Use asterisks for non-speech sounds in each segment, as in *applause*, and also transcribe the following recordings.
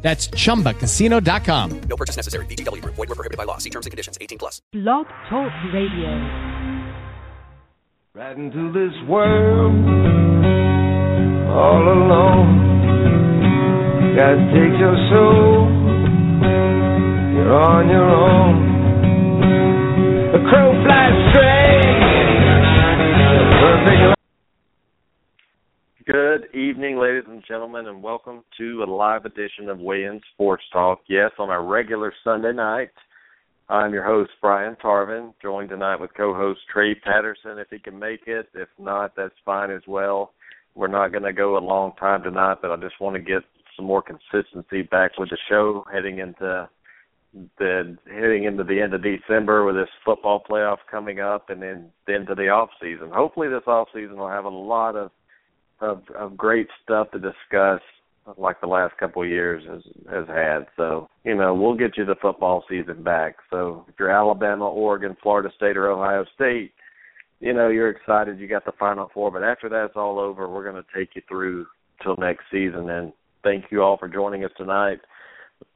That's chumbacasino.com. No purchase necessary. VGW Group. Void were prohibited by law. See terms and conditions. 18 plus. Blog Talk Radio. Right into this world all alone. Gotta take your soul. You're on your own. The crow flies straight. Good evening, ladies and gentlemen, and welcome to a live edition of Weigh In Sports Talk. Yes, on our regular Sunday night. I'm your host, Brian Tarvin, joined tonight with co host Trey Patterson if he can make it. If not, that's fine as well. We're not going to go a long time tonight, but I just want to get some more consistency back with the show heading into the heading into the end of December with this football playoff coming up and then into the off season. Hopefully this off season will have a lot of of of great stuff to discuss like the last couple of years has has had. So, you know, we'll get you the football season back. So if you're Alabama, Oregon, Florida State or Ohio State, you know, you're excited you got the final four, but after that's all over, we're gonna take you through till next season and thank you all for joining us tonight.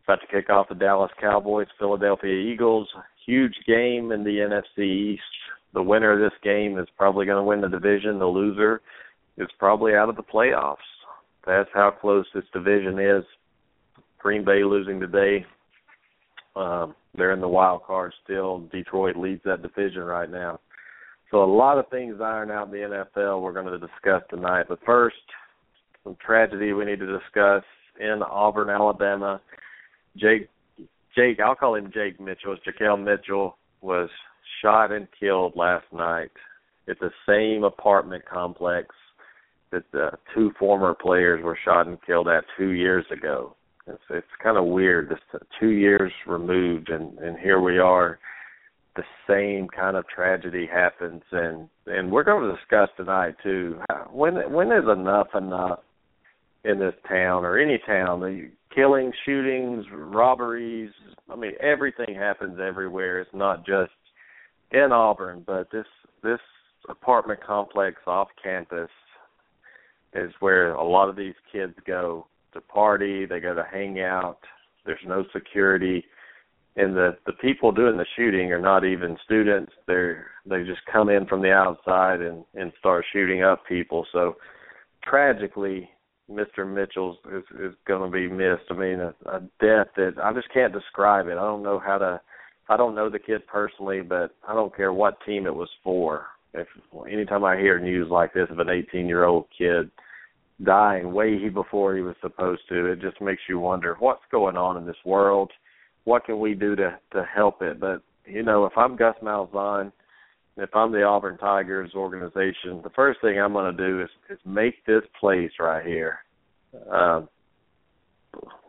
About to kick off the Dallas Cowboys, Philadelphia Eagles. Huge game in the NFC East. The winner of this game is probably going to win the division. The loser is probably out of the playoffs. That's how close this division is. Green Bay losing today. Um, they're in the wild card still. Detroit leads that division right now. So a lot of things iron out in the NFL we're going to discuss tonight. But first, some tragedy we need to discuss in Auburn, Alabama. Jake, Jake, I'll call him Jake Mitchell. Jakell Mitchell was shot and killed last night at the same apartment complex that the two former players were shot and killed at two years ago. It's it's kind of weird. This two years removed, and and here we are. The same kind of tragedy happens, and and we're going to discuss tonight too. When when is enough enough in this town or any town? The killings, shootings, robberies. I mean, everything happens everywhere. It's not just in Auburn, but this this apartment complex off campus is where a lot of these kids go to party, they go to hang out. There's no security, and the the people doing the shooting are not even students. They're they just come in from the outside and and start shooting up people. So tragically, Mr. Mitchell's is is going to be missed. I mean, a, a death that I just can't describe it. I don't know how to. I don't know the kid personally, but I don't care what team it was for. If anytime I hear news like this of an 18 year old kid dying way before he was supposed to. It just makes you wonder what's going on in this world. What can we do to to help it? But you know, if I'm Gus Malzahn, if I'm the Auburn Tigers organization, the first thing I'm going to do is is make this place right here. Um,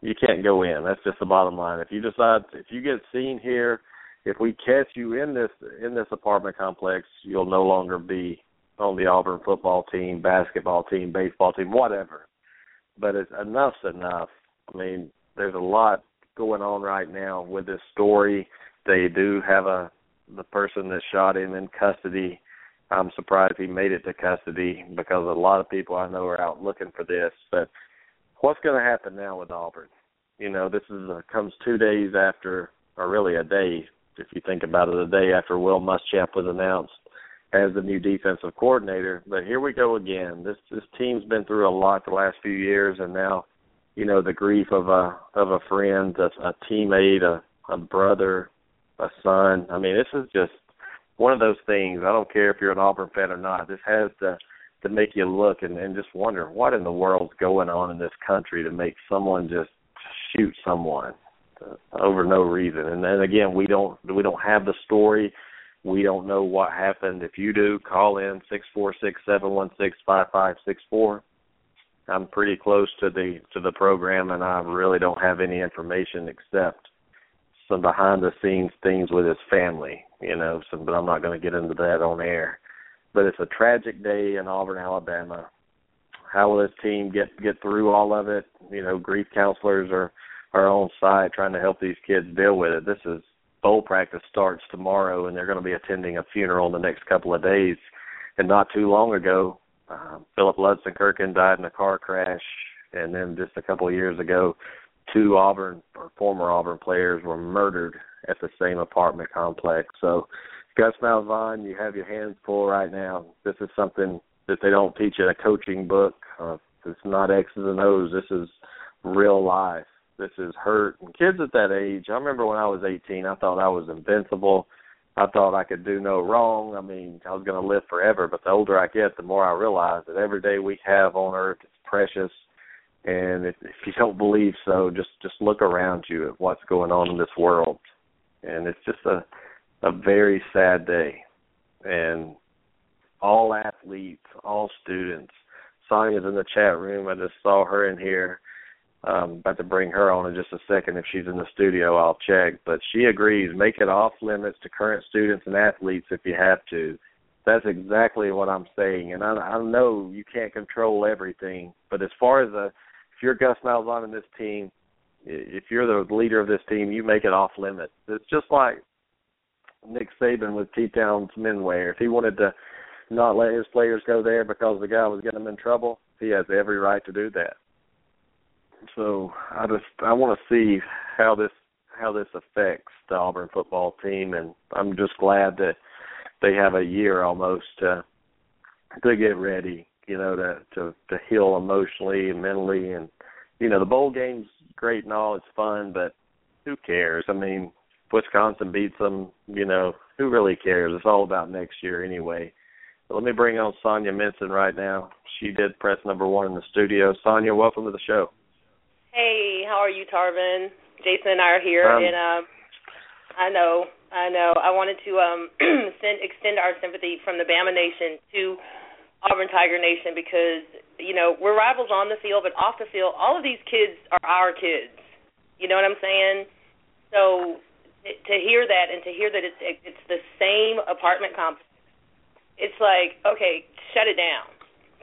you can't go in. That's just the bottom line. If you decide, if you get seen here, if we catch you in this in this apartment complex, you'll no longer be on the Auburn football team, basketball team, baseball team, whatever. But it's enough's enough. I mean, there's a lot going on right now with this story. They do have a the person that shot him in custody. I'm surprised he made it to custody because a lot of people I know are out looking for this. But what's going to happen now with Auburn? You know, this is a, comes two days after, or really a day, if you think about it, a day after Will Muschamp was announced as the new defensive coordinator. But here we go again. This this team's been through a lot the last few years, and now, you know, the grief of a of a friend, a, a teammate, a, a brother, a son. I mean, this is just one of those things. I don't care if you're an Auburn fan or not. This has to to make you look and, and just wonder what in the world's going on in this country to make someone just shoot someone over no reason. And then again, we don't we don't have the story we don't know what happened. If you do, call in six four six seven one six five five six four. I'm pretty close to the to the program, and I really don't have any information except some behind the scenes things with his family, you know. So, but I'm not going to get into that on air. But it's a tragic day in Auburn, Alabama. How will this team get get through all of it? You know, grief counselors are are on site trying to help these kids deal with it. This is bowl practice starts tomorrow, and they're going to be attending a funeral in the next couple of days. And not too long ago, uh, Philip Lutzenkirchen died in a car crash, and then just a couple of years ago, two Auburn or former Auburn players were murdered at the same apartment complex. So, Gus Malzahn, you have your hands full right now. This is something that they don't teach in a coaching book. Uh, it's not X's and O's. This is real life. This is hurt. And kids at that age, I remember when I was 18, I thought I was invincible. I thought I could do no wrong. I mean, I was going to live forever. But the older I get, the more I realize that every day we have on earth is precious. And if, if you don't believe so, just just look around you at what's going on in this world. And it's just a a very sad day. And all athletes, all students. Sonia's in the chat room. I just saw her in here. Um, about to bring her on in just a second. If she's in the studio, I'll check. But she agrees. Make it off limits to current students and athletes if you have to. That's exactly what I'm saying. And I, I know you can't control everything, but as far as a, if you're Gus Malzahn in this team, if you're the leader of this team, you make it off limits. It's just like Nick Saban with T-Town's Menswear. If he wanted to not let his players go there because the guy was getting them in trouble, he has every right to do that. So I just I want to see how this how this affects the Auburn football team, and I'm just glad that they have a year almost to to get ready, you know, to to to heal emotionally and mentally, and you know the bowl game's great and all, it's fun, but who cares? I mean, Wisconsin beats them, you know, who really cares? It's all about next year anyway. So let me bring on Sonia Minson right now. She did press number one in the studio. Sonia, welcome to the show. Hey, how are you, Tarvin? Jason and I are here, Um, and um, I know, I know. I wanted to um *clears throat* send extend our sympathy from the Bama Nation to Auburn Tiger Nation because you know we're rivals on the field, but off the field, all of these kids are our kids. You know what I'm saying? So to hear that and to hear that it's it's the same apartment complex, it's like okay, shut it down.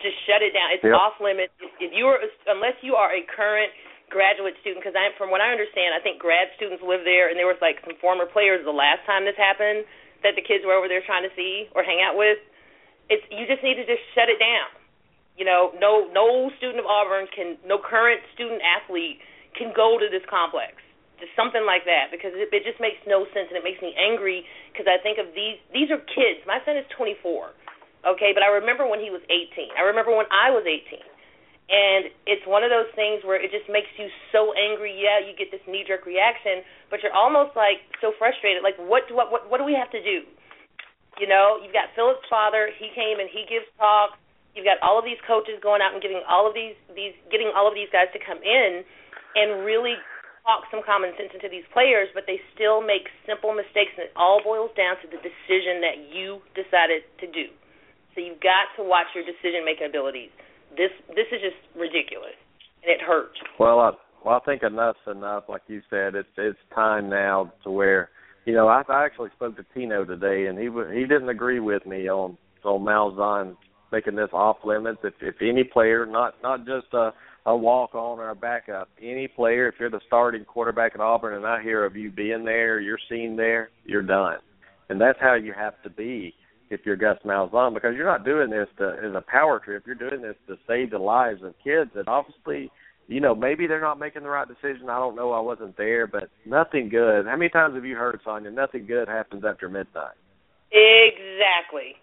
Just shut it down. It's Yep. off limits. If, if you are unless you are a current graduate student, because I from what I understand, I think grad students live there, and there was like some former players the last time this happened that the kids were over there trying to see or hang out with. It's you just need to just shut it down. You know, no no student of Auburn can, no current student athlete can go to this complex. Just something like that because it, it just makes no sense and it makes me angry because I think of these these are kids. My son is 24, okay, but I remember when he was 18. I remember when I was 18. And it's one of those things where it just makes you so angry. Yeah, you get this knee jerk reaction, but you're almost like so frustrated. Like, what do what what, what do we have to do? You know, you've got Philip's father. He came and he gives talks. You've got all of these coaches going out and giving all of these these getting all of these guys to come in and really talk some common sense into these players, but they still make simple mistakes, and it all boils down to the decision that you decided to do. So you've got to watch your decision making abilities. This this is just ridiculous, and it hurts. Well, I, well, I think enough's enough. Like you said, it's it's time now to where, you know, I, I actually spoke to Tino today, and he he didn't agree with me on on Malzahn making this off limits. If if any player, not not just a a walk on or a backup, any player, if you're the starting quarterback at Auburn, and I hear of you being there, you're seen there, you're done, and that's how you have to be if you're Gus Malzahn because you're not doing this to, as a power trip. You're doing this to save the lives of kids, and obviously, you know, maybe they're not making the right decision. I don't know. I wasn't there, but nothing good. How many times have you heard, Sonia? Nothing good happens after midnight. Exactly.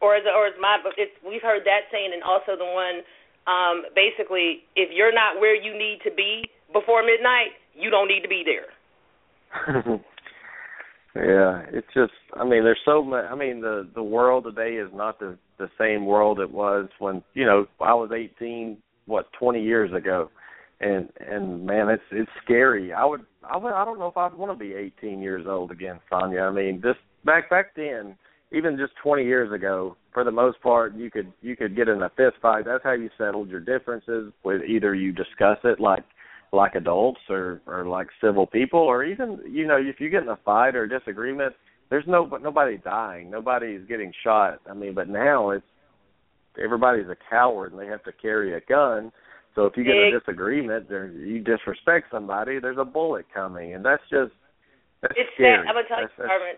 Or as or as my it's we've heard that saying and also the one um basically if you're not where you need to be before midnight, you don't need to be there. *laughs* yeah, it's just. I mean, there's so much. I mean, the the world today is not the the same world it was when you know I was 18. What 20 years ago, and and man, it's it's scary. I would I would I don't know if I'd want to be 18 years old again, Sonia. I mean, this back back then, even just 20 years ago, for the most part, you could you could get in a fist fight. That's how you settled your differences. With either you discuss it like like adults or or like civil people or even you know if you get in a fight or disagreement there's no but nobody dying nobody's getting shot i mean but now it's everybody's a coward and they have to carry a gun so if you get a disagreement or you disrespect somebody there's a bullet coming and that's just that's it's scary. sad. I'm gonna tell that's, you, Carmen.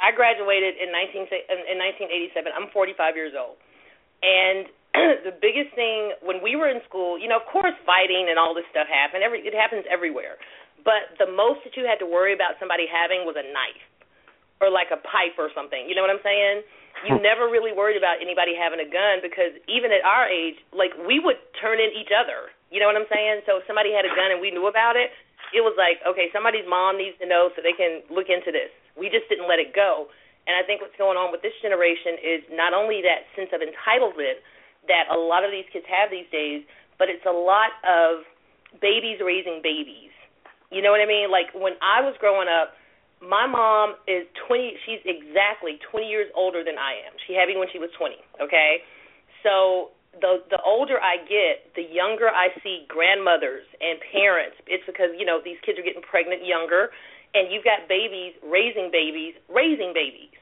I graduated in 19 in 1987. I'm 45 years old, and the biggest thing when we were in school, you know, of course, fighting and all this stuff happened. Every it happens everywhere, but the most that you had to worry about somebody having was a knife or like a pipe or something. You know what I'm saying? You hmm. never really worried about anybody having a gun because even at our age, like we would turn in each other. You know what I'm saying? So if somebody had a gun and we knew about it, it was like, okay, somebody's mom needs to know so they can look into this. We just didn't let it go. And I think what's going on with this generation is not only that sense of entitlement that a lot of these kids have these days, but it's a lot of babies raising babies. You know what I mean? Like when I was growing up, my mom is 20 she's exactly 20 years older than I am. She had me when she was 20, okay? So the the older I get, the younger I see grandmothers and parents. It's because you know these kids are getting pregnant younger, and you've got babies raising babies, raising babies,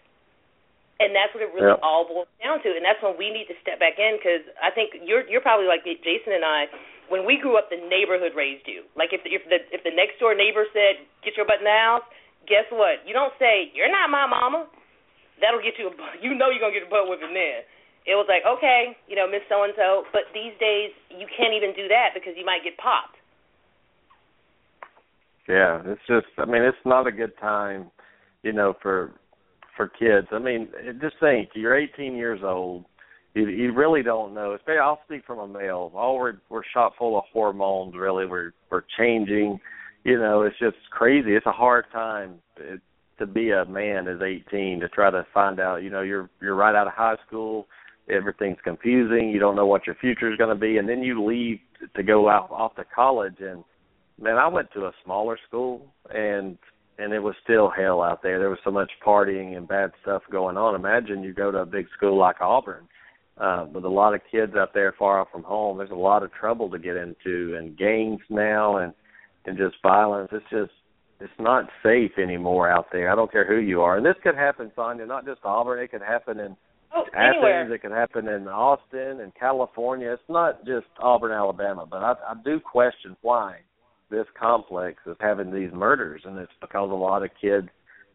and that's what it really Yep. all boils down to. And that's when we need to step back in because I think you're you're probably like Jason and I. When we grew up, the neighborhood raised you. Like if the, if the if the next door neighbor said, "Get your butt in the house," guess what? You don't say, "You're not my mama." That'll get you a *laughs* you know you're gonna get a butt whipping then it was like, okay, you know, Miss So and So, but these days you can't even do that because you might get popped. Yeah, it's just I mean it's not a good time, you know, for for kids. I mean, just think you're 18 years old. You you really don't know. Especially I'll speak from a male. All we're we're shot full of hormones. Really, we're we're changing. You know, it's just crazy. It's a hard time it, to be a man as 18 to try to find out. You know, you're you're right out of high school. Everything's confusing. You don't know what your future is going to be, and then you leave to go out off to college and man, I went to a smaller school and and it was still hell out there. There was so much partying and bad stuff going on. Imagine you go to a big school like Auburn, uh, with a lot of kids out there far off from home. There's a lot of trouble to get into and gangs now and and just violence. It's just it's not safe anymore out there. I don't care who you are. And this could happen, Sonia, not just Auburn. It could happen in Oh, Athens. anywhere. It could happen in Austin and California. It's not just Auburn, Alabama, but I, I do question why this complex is having these murders, and it's because a lot of kids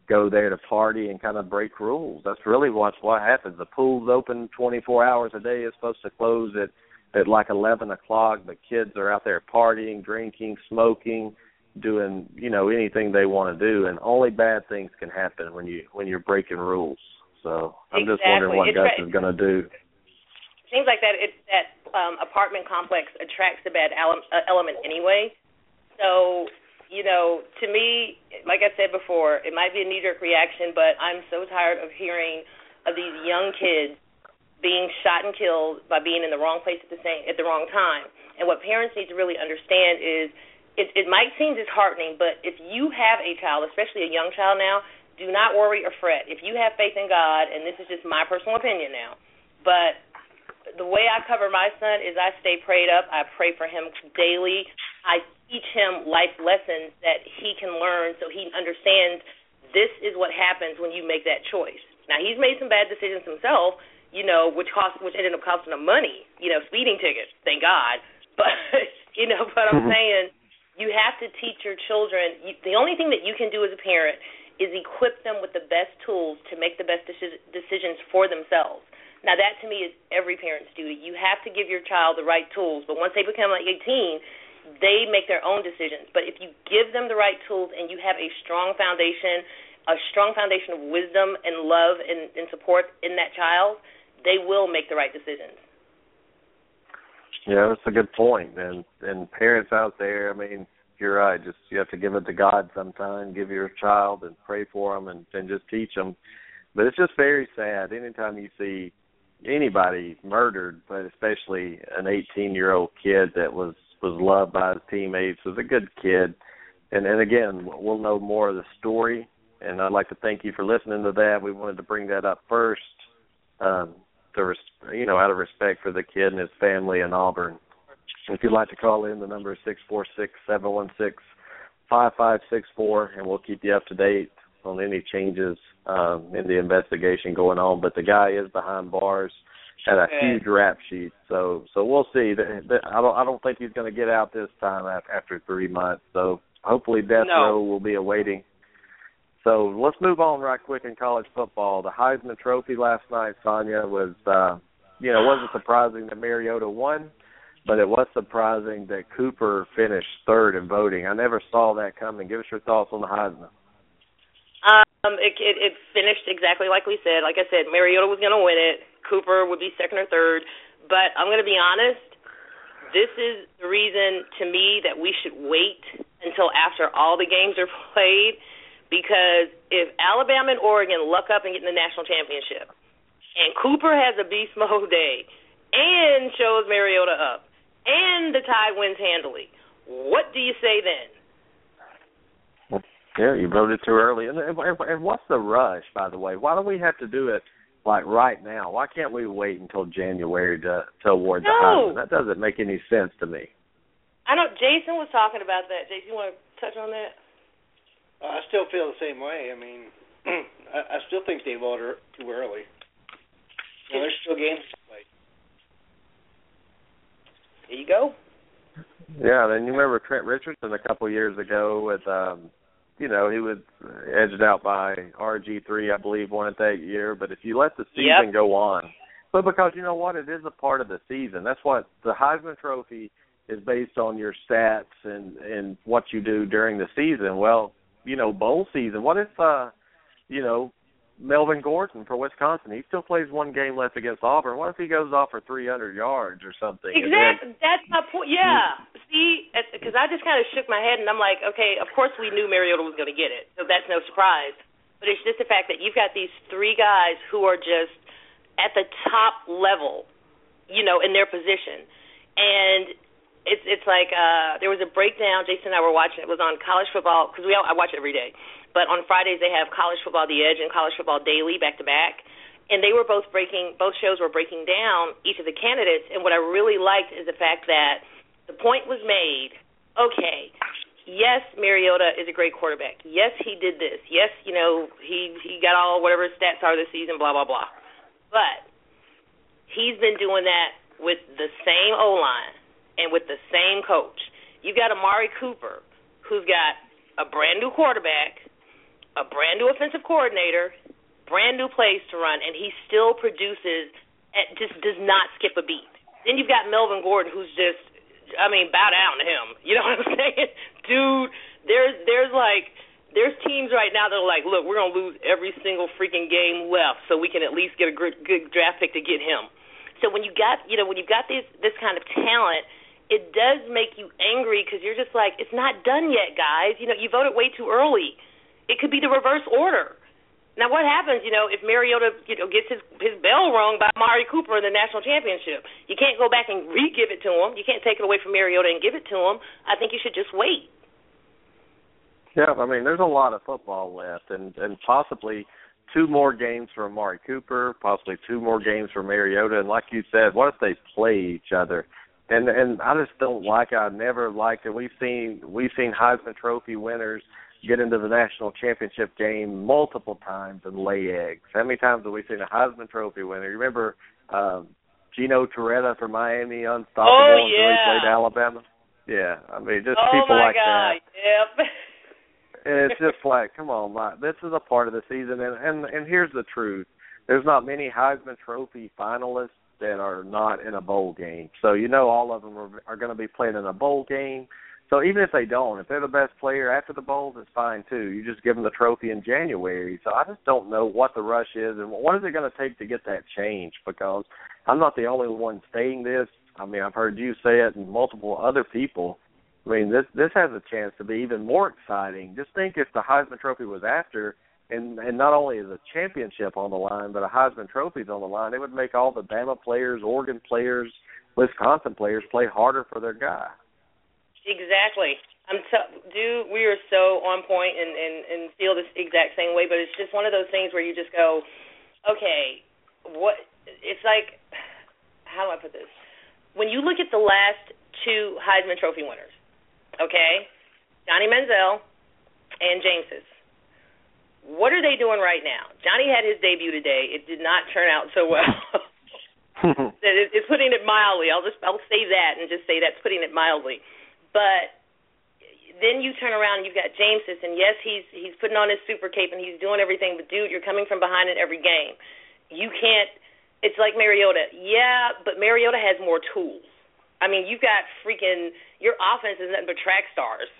go there to party and kind of break rules. That's really what's what happens. The pool's open 24 hours a day. It's supposed to close at at like 11 o'clock, but kids are out there partying, drinking, smoking, doing you know anything they want to do, and only bad things can happen when you when you're breaking rules. So I'm just wondering what It Gus tra- is going to do. Things like that. It, that um, apartment complex attracts the bad ele- uh, element anyway. So you know, to me, like I said before, it might be a knee-jerk reaction, but I'm so tired of hearing of these young kids being shot and killed by being in the wrong place at the same at the wrong time. And what parents need to really understand is it, it might seem disheartening, but if you have a child, especially a young child now, do not worry or fret. If you have faith in God, and this is just my personal opinion now, but the way I cover my son is I stay prayed up. I pray for him daily. I teach him life lessons that he can learn so he understands this is what happens when you make that choice. Now he's made some bad decisions himself, you know, which cost which ended up costing him money, you know, speeding tickets, thank God. *laughs* But you know, but I'm mm-hmm. saying you have to teach your children. You, the only thing that you can do as a parent is equip them with the best tools to make the best deci- decisions for themselves. Now that to me is every parent's duty. You have to give your child the right tools, but once they become like 18, they make their own decisions. But if you give them the right tools and you have a strong foundation, a strong foundation of wisdom and love and, and support in that child, they will make the right decisions. Yeah, that's a good point. And and parents out there, I mean, you're right. Just you have to give it to God sometime. Give your child and pray for them, and and just teach them. But it's just very sad anytime you see anybody murdered, but especially an 18 year old kid that was was loved by his teammates, was a good kid. And and again, we'll know more of the story. And I'd like to thank you for listening to that. We wanted to bring that up first. Um, to res- you know, out of respect for the kid and his family in Auburn. If you'd like to call in, the number is six four six seven one six five five six four, and we'll keep you up to date on any changes um, in the investigation going on. But the guy is behind bars, had a huge rap sheet, so so we'll see. I don't I don't think he's going to get out this time after three months. So hopefully, death no. row will be awaiting. So let's move on right quick in college football. The Heisman Trophy last night, Sonia was, uh, you know, wasn't surprising that Mariota won but it was surprising that Cooper finished third in voting. I never saw that coming. Give us your thoughts on the Heisman. Um, it, it, it finished exactly like we said. Like I said, Mariota was going to win it. Cooper would be second or third. But I'm going to be honest. This is the reason to me that we should wait until after all the games are *laughs* played, because if Alabama and Oregon luck up and get in the national championship, and Cooper has a beast mode day and shows Mariota up, and the Tide wins handily. What do you say then? Yeah, you voted too early. And, and, and what's the rush, by the way? Why do we have to do it like right now? Why can't we wait until January to to award no. the Heisman? That doesn't make any sense to me. I know Jason was talking about that. Jason, you want to touch on that? Uh, I still feel the same way. I mean, *clears throat* I, I still think they voted too early. You know, there's still games to play. There you go. Yeah, then you remember Trent Richardson a couple years ago with um you know, he was edged out by RG three, I believe, won it that year. But if you let the season yep. go on, but because you know what, it is a part of the season. That's what the Heisman Trophy is based on your stats and and what you do during the season. Well, you know, bowl season. What if uh, you know, Melvin Gordon for Wisconsin. He still plays one game left against Auburn. What if he goes off for 300 yards or something? Exactly. Then, That's my point. Yeah. See, because I just kind of shook my head and I'm like, okay, of course we knew Mariota was going to get it, so that's no surprise. But it's just the fact that you've got these three guys who are just at the top level, you know, in their position, and it's it's like uh there was a breakdown. Jason and I were watching. It was on college football because we all, I watch it every day but on Fridays they have College Football The Edge and College Football Daily back to back. And they were both breaking both shows were breaking down each of the candidates and what I really liked is the fact that the point was made, okay, yes, Mariota is a great quarterback. Yes, he did this. Yes, you know, he he got all whatever his stats are this season, blah blah blah. But he's been doing that with the same O line and with the same coach. You've got Amari Cooper, who's got a brand new quarterback a brand new offensive coordinator, brand new plays to run, and he still produces, and just does not skip a beat. Then you've got Melvin Gordon, who's just, I mean, bow down to him. *laughs* You know what I'm saying, dude? There's there's like there's teams right now that are like, look, we're gonna lose every single freaking game left, so we can at least get a good, good draft pick to get him. So when you got, you know, when you've got this this kind of talent, it does make you angry because you're just like, it's not done yet, guys. You know, you voted way too early. It could be the reverse order. Now, what happens, you know, if Mariota, you know, gets his his bell rung by Mari Cooper in the national championship? You can't go back and re-give it to him. You can't take it away from Mariota and give it to him. I think you should just wait. Yeah, I mean, there's a lot of football left, and and possibly two more games for Amari Cooper, possibly two more games for Mariota, and like you said, what if they play each other? And and I just don't like it. I never liked it. We've seen we've seen Heisman Trophy winners get into the national championship game multiple times and lay eggs. How many times have we seen a Heisman Trophy winner? You remember um, Gino Torretta from Miami, unstoppable oh, until yeah. he played Alabama? Yeah, I mean, just oh people my like God. that. Yep. *laughs* and it's just like, come on, my, this is a part of the season, and and and here's the truth: there's not many Heisman Trophy finalists that are not in a bowl game. So you know, all of them are, are going to be playing in a bowl game. So even if they don't, if they're the best player after the bowls, it's fine too. You just give them the trophy in January. So I just don't know what the rush is and what is it going to take to get that change because I'm not the only one saying this. I mean, I've heard you say it and multiple other people. I mean, this this has a chance to be even more exciting. Just think if the Heisman Trophy was after, and and not only is a championship on the line, but a Heisman Trophy's on the line, it would make all the Bama players, Oregon players, Wisconsin players play harder for their guy. Exactly. I'm t- do we are so on point and, and and feel this exact same way, but it's just one of those things where you just go, okay, what? It's like, how do I put this? when you look at the last two Heisman Trophy winners, okay, Johnny Manziel and Jameis. What are they doing right now? Johnny had his debut today. It did not turn out so well. *laughs* It's putting it mildly. I'll just I'll say that and just say that's putting it mildly. But then you turn around and you've got Jameis, and yes, he's he's putting on his super cape and he's doing everything. But dude, you're coming from behind in every game. You can't. It's like Mariota. Yeah, but Mariota has more tools. I mean, you've got freaking your offense is nothing but track stars.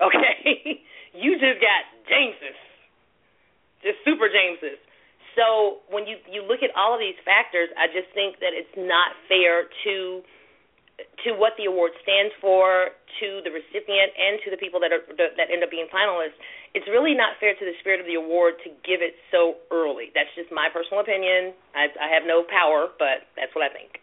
Okay, *laughs* you just got Jameis, just super Jameis. So when you you look at all of these factors, I just think that it's not fair to to what the award stands for, to the recipient, and to the people that are that end up being finalists. It's really not fair to the spirit of the award to give it so early. That's just my personal opinion. I, I have no power, but that's what I think.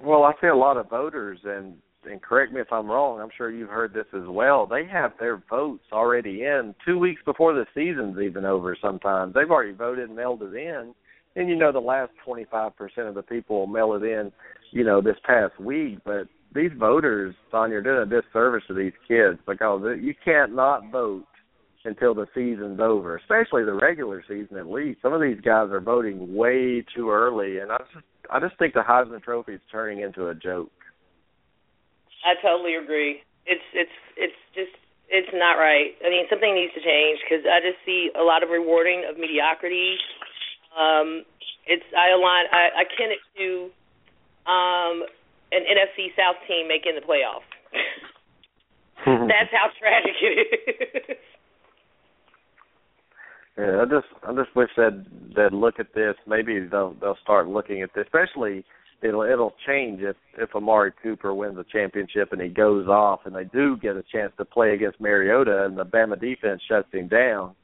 Well, I see a lot of voters, and and correct me if I'm wrong. I'm sure you've heard this as well. They have their votes already in two weeks before the season's even over. Sometimes they've already voted and mailed it in, and you know the last 25% of the people mail it in, you know, this past week. But these voters, Sonia, are doing a disservice to these kids because you can't not vote until the season's over, especially the regular season at least. Some of these guys are voting way too early, and I just I just think the Heisman Trophy is turning into a joke. I totally agree. It's it's it's just it's not right. I mean, something needs to change because I just see a lot of rewarding of mediocrity. Um, it's I align I, I kin it to um, an NFC South team making the playoffs. *laughs* That's how tragic it is. Yeah, I just I just wish that they'd look at this. Maybe they'll they'll start looking at this. Especially it'll it'll change if if Amari Cooper wins the championship and he goes off and they do get a chance to play against Mariota and the Bama defense shuts him down,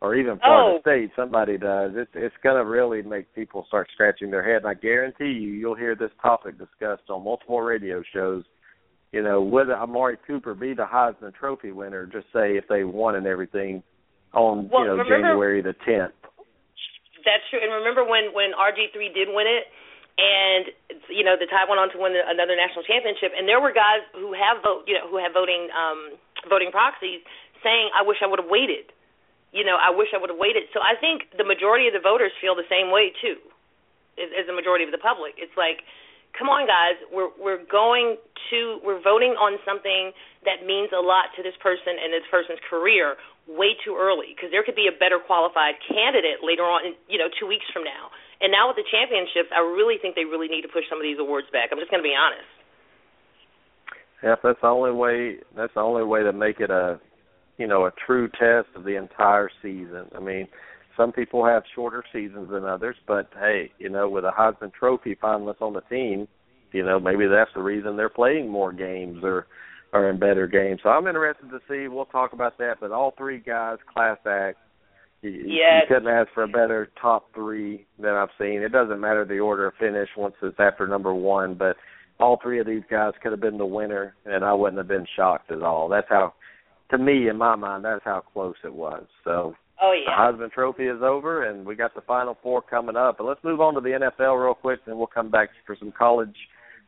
or even Florida Oh. State somebody does. It's it's gonna really make people start scratching their head. And I guarantee you, you'll hear this topic discussed on multiple radio shows. You know, would Amari Cooper be the Heisman Trophy winner? Just say if they won and everything on Well, you know remember- January the tenth. That's true. And remember when when RG three did win it, and you know the Tide went on to win another national championship, and there were guys who have vote, you know, who have voting um voting proxies saying, "I wish I would have waited." You know, I wish I would have waited. So I think the majority of the voters feel the same way too, as, as the majority of the public. It's like, come on, guys, we're we're going to we're voting on something that means a lot to this person and this person's career way too early because there could be a better qualified candidate later on, you know, two weeks from now. And now with the championships, I really think they really need to push some of these awards back. I'm just going to be honest. Yep, that's the only way. That's the only way to make it a, you know, a true test of the entire season. I mean, some people have shorter seasons than others, but hey, you know, with a Heisman Trophy finalist on the team, you know, maybe that's the reason they're playing more games or are in better games. So I'm interested to see. We'll talk about that. But all three guys, class act. You, you couldn't ask for a better top three than I've seen. It doesn't matter the order of finish once it's after number one, but all three of these guys could have been the winner, and I wouldn't have been shocked at all. That's how, to me, in my mind, that's how close it was. So Oh the yeah. Heisman Trophy is over, and we got the Final Four coming up. But let's move on to the NFL real quick, and we'll come back for some college,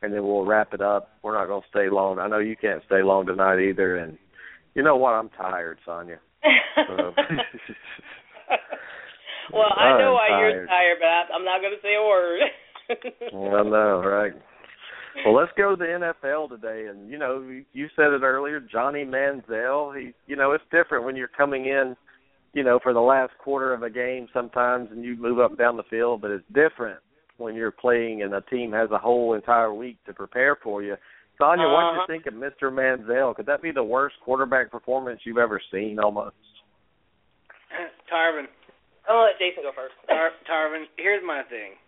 and then we'll wrap it up. We're not going to stay long. I know you can't stay long tonight either, and you know what? I'm tired, Sonia. *laughs* So- *laughs* well, I know why I'm you're tired, but I'm not going to say a word. *laughs* I know, right? Well, let's go to the NFL today, and you know, you- you said it earlier, Johnny Manziel. He, you know, it's different when you're coming in, you know, for the last quarter of a game sometimes, and you move up and down the field, but it's different when you're playing and a team has a whole entire week to prepare for you. Sonia, what do Uh-huh. you think of Mr. Manziel? Could that be the worst quarterback performance you've ever seen? Almost. Tarvin, Gonna let Jason go first. Tar- Tarvin, here's my thing.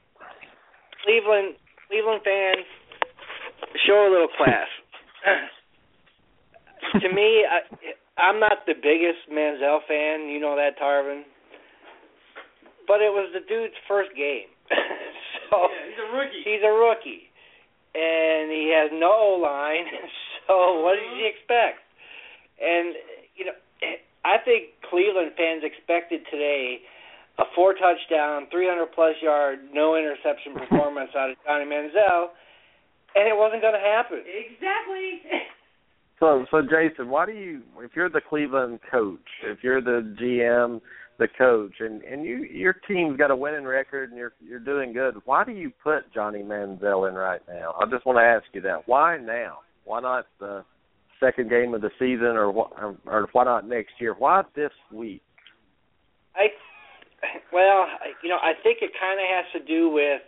Cleveland, Cleveland fans, show a little class. *laughs* to me, I, I'm not the biggest Manziel fan. You know that, Tarvin. But it was the dude's first game, *laughs* so he's a rookie. he's a rookie, and he has no line. *laughs* So what did you uh-huh. expect? And you know, I think Cleveland fans expected today a four touchdown, 300 plus yard, no interception *laughs* performance out of Johnny Manziel, and it wasn't going to happen. Exactly. So, so Jason, why do you, if you're the Cleveland coach, if you're the GM, the coach, and and you your team's got a winning record and you're you're doing good, why do you put Johnny Manziel in right now? I just want to ask you that. Why now? Why not the second game of the season, or what, or why not next year? Why this week? I, well, you know, I think it kind of has to do with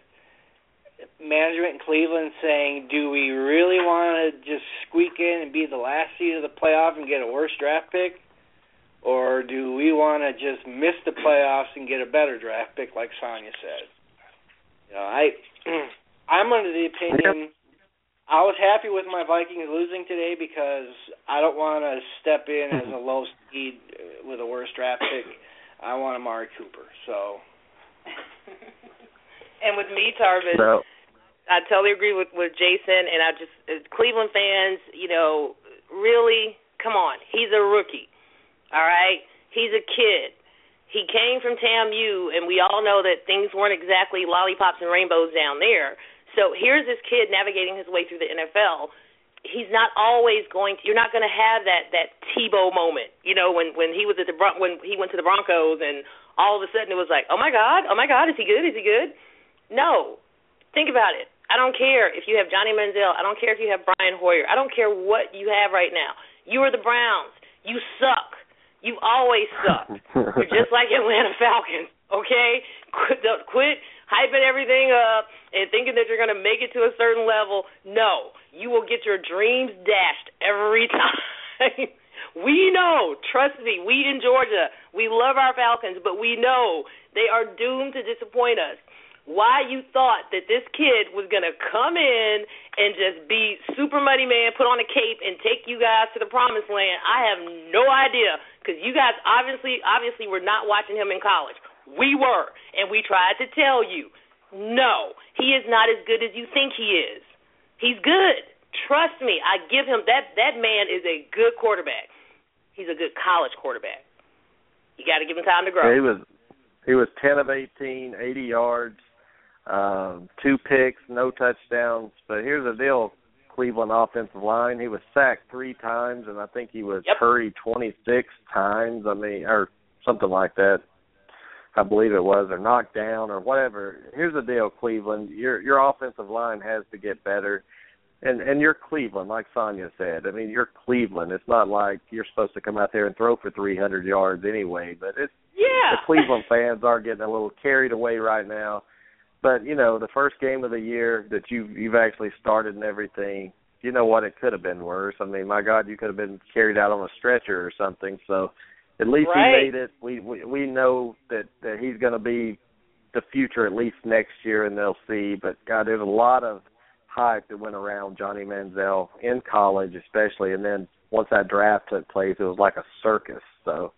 management in Cleveland saying, do we really want to just squeak in and be the last seed of the playoff and get a worse draft pick? Or do we want to just miss the playoffs and get a better draft pick, like Sonya said? You know, I, *clears throat* I'm under the opinion. I was happy with my Vikings losing today because I don't want to step in as a low seed with a worse draft pick. I want Amari Cooper. So. *laughs* and with me, Tarvin, No. I totally agree with with Jason, and I just as Cleveland fans, you know, really, come on, he's a rookie, all right, he's a kid. He came from TAMU, and we all know that things weren't exactly lollipops and rainbows down there. So here's this kid navigating his way through the NFL. He's not always going to. You're not going to have that that Tebow moment, you know, when when he was at the Bron- when he went to the Broncos, and all of a sudden it was like, oh my God, oh my God, is he good? Is he good? No. Think about it. I don't care if you have Johnny Manziel. I don't care if you have Brian Hoyer. I don't care what you have right now. You are the Browns. You suck. You've always sucked. *laughs* You're just like Atlanta Falcons. Okay, quit, quit hyping everything up and thinking that you're going to make it to a certain level. No, you will get your dreams dashed every *laughs* time. we know, trust me, we in Georgia, we love our Falcons, but we know they are doomed to disappoint us. Why you thought that this kid was going to come in and just be super money man, put on a cape and take you guys to the promised land? I have no idea because you guys obviously obviously were not watching him in college. We were, and we tried to tell you, no, he is not as good as you think he is. He's good. Trust me, I give him that that man is a good quarterback. He's a good college quarterback. You got to give him time to grow. He was he was ten of 18, 80 yards, um, two picks, no touchdowns. But here's the deal: Cleveland offensive line. He was sacked three times, and I think he was Yep. hurried 26 times. I mean, or something like that. I believe it was, or knocked down, or whatever. Here's the deal, Cleveland. Your your offensive line has to get better. And and you're Cleveland, like Sonya said. I mean, you're Cleveland. It's not like you're supposed to come out there and throw for 300 yards anyway. But it's yeah. the Cleveland fans are getting a little carried away right now. But you know, the first game of the year that you've you've actually started and everything, you know what? It could have been worse. I mean, my God, you could have been carried out on a stretcher or something. So, at least Right. he made it. We we we know that that he's going to be the future at least next year, and they'll see. But God, there's a lot of hype that went around Johnny Manziel in college, especially, and then once that draft took place, it was like a circus. So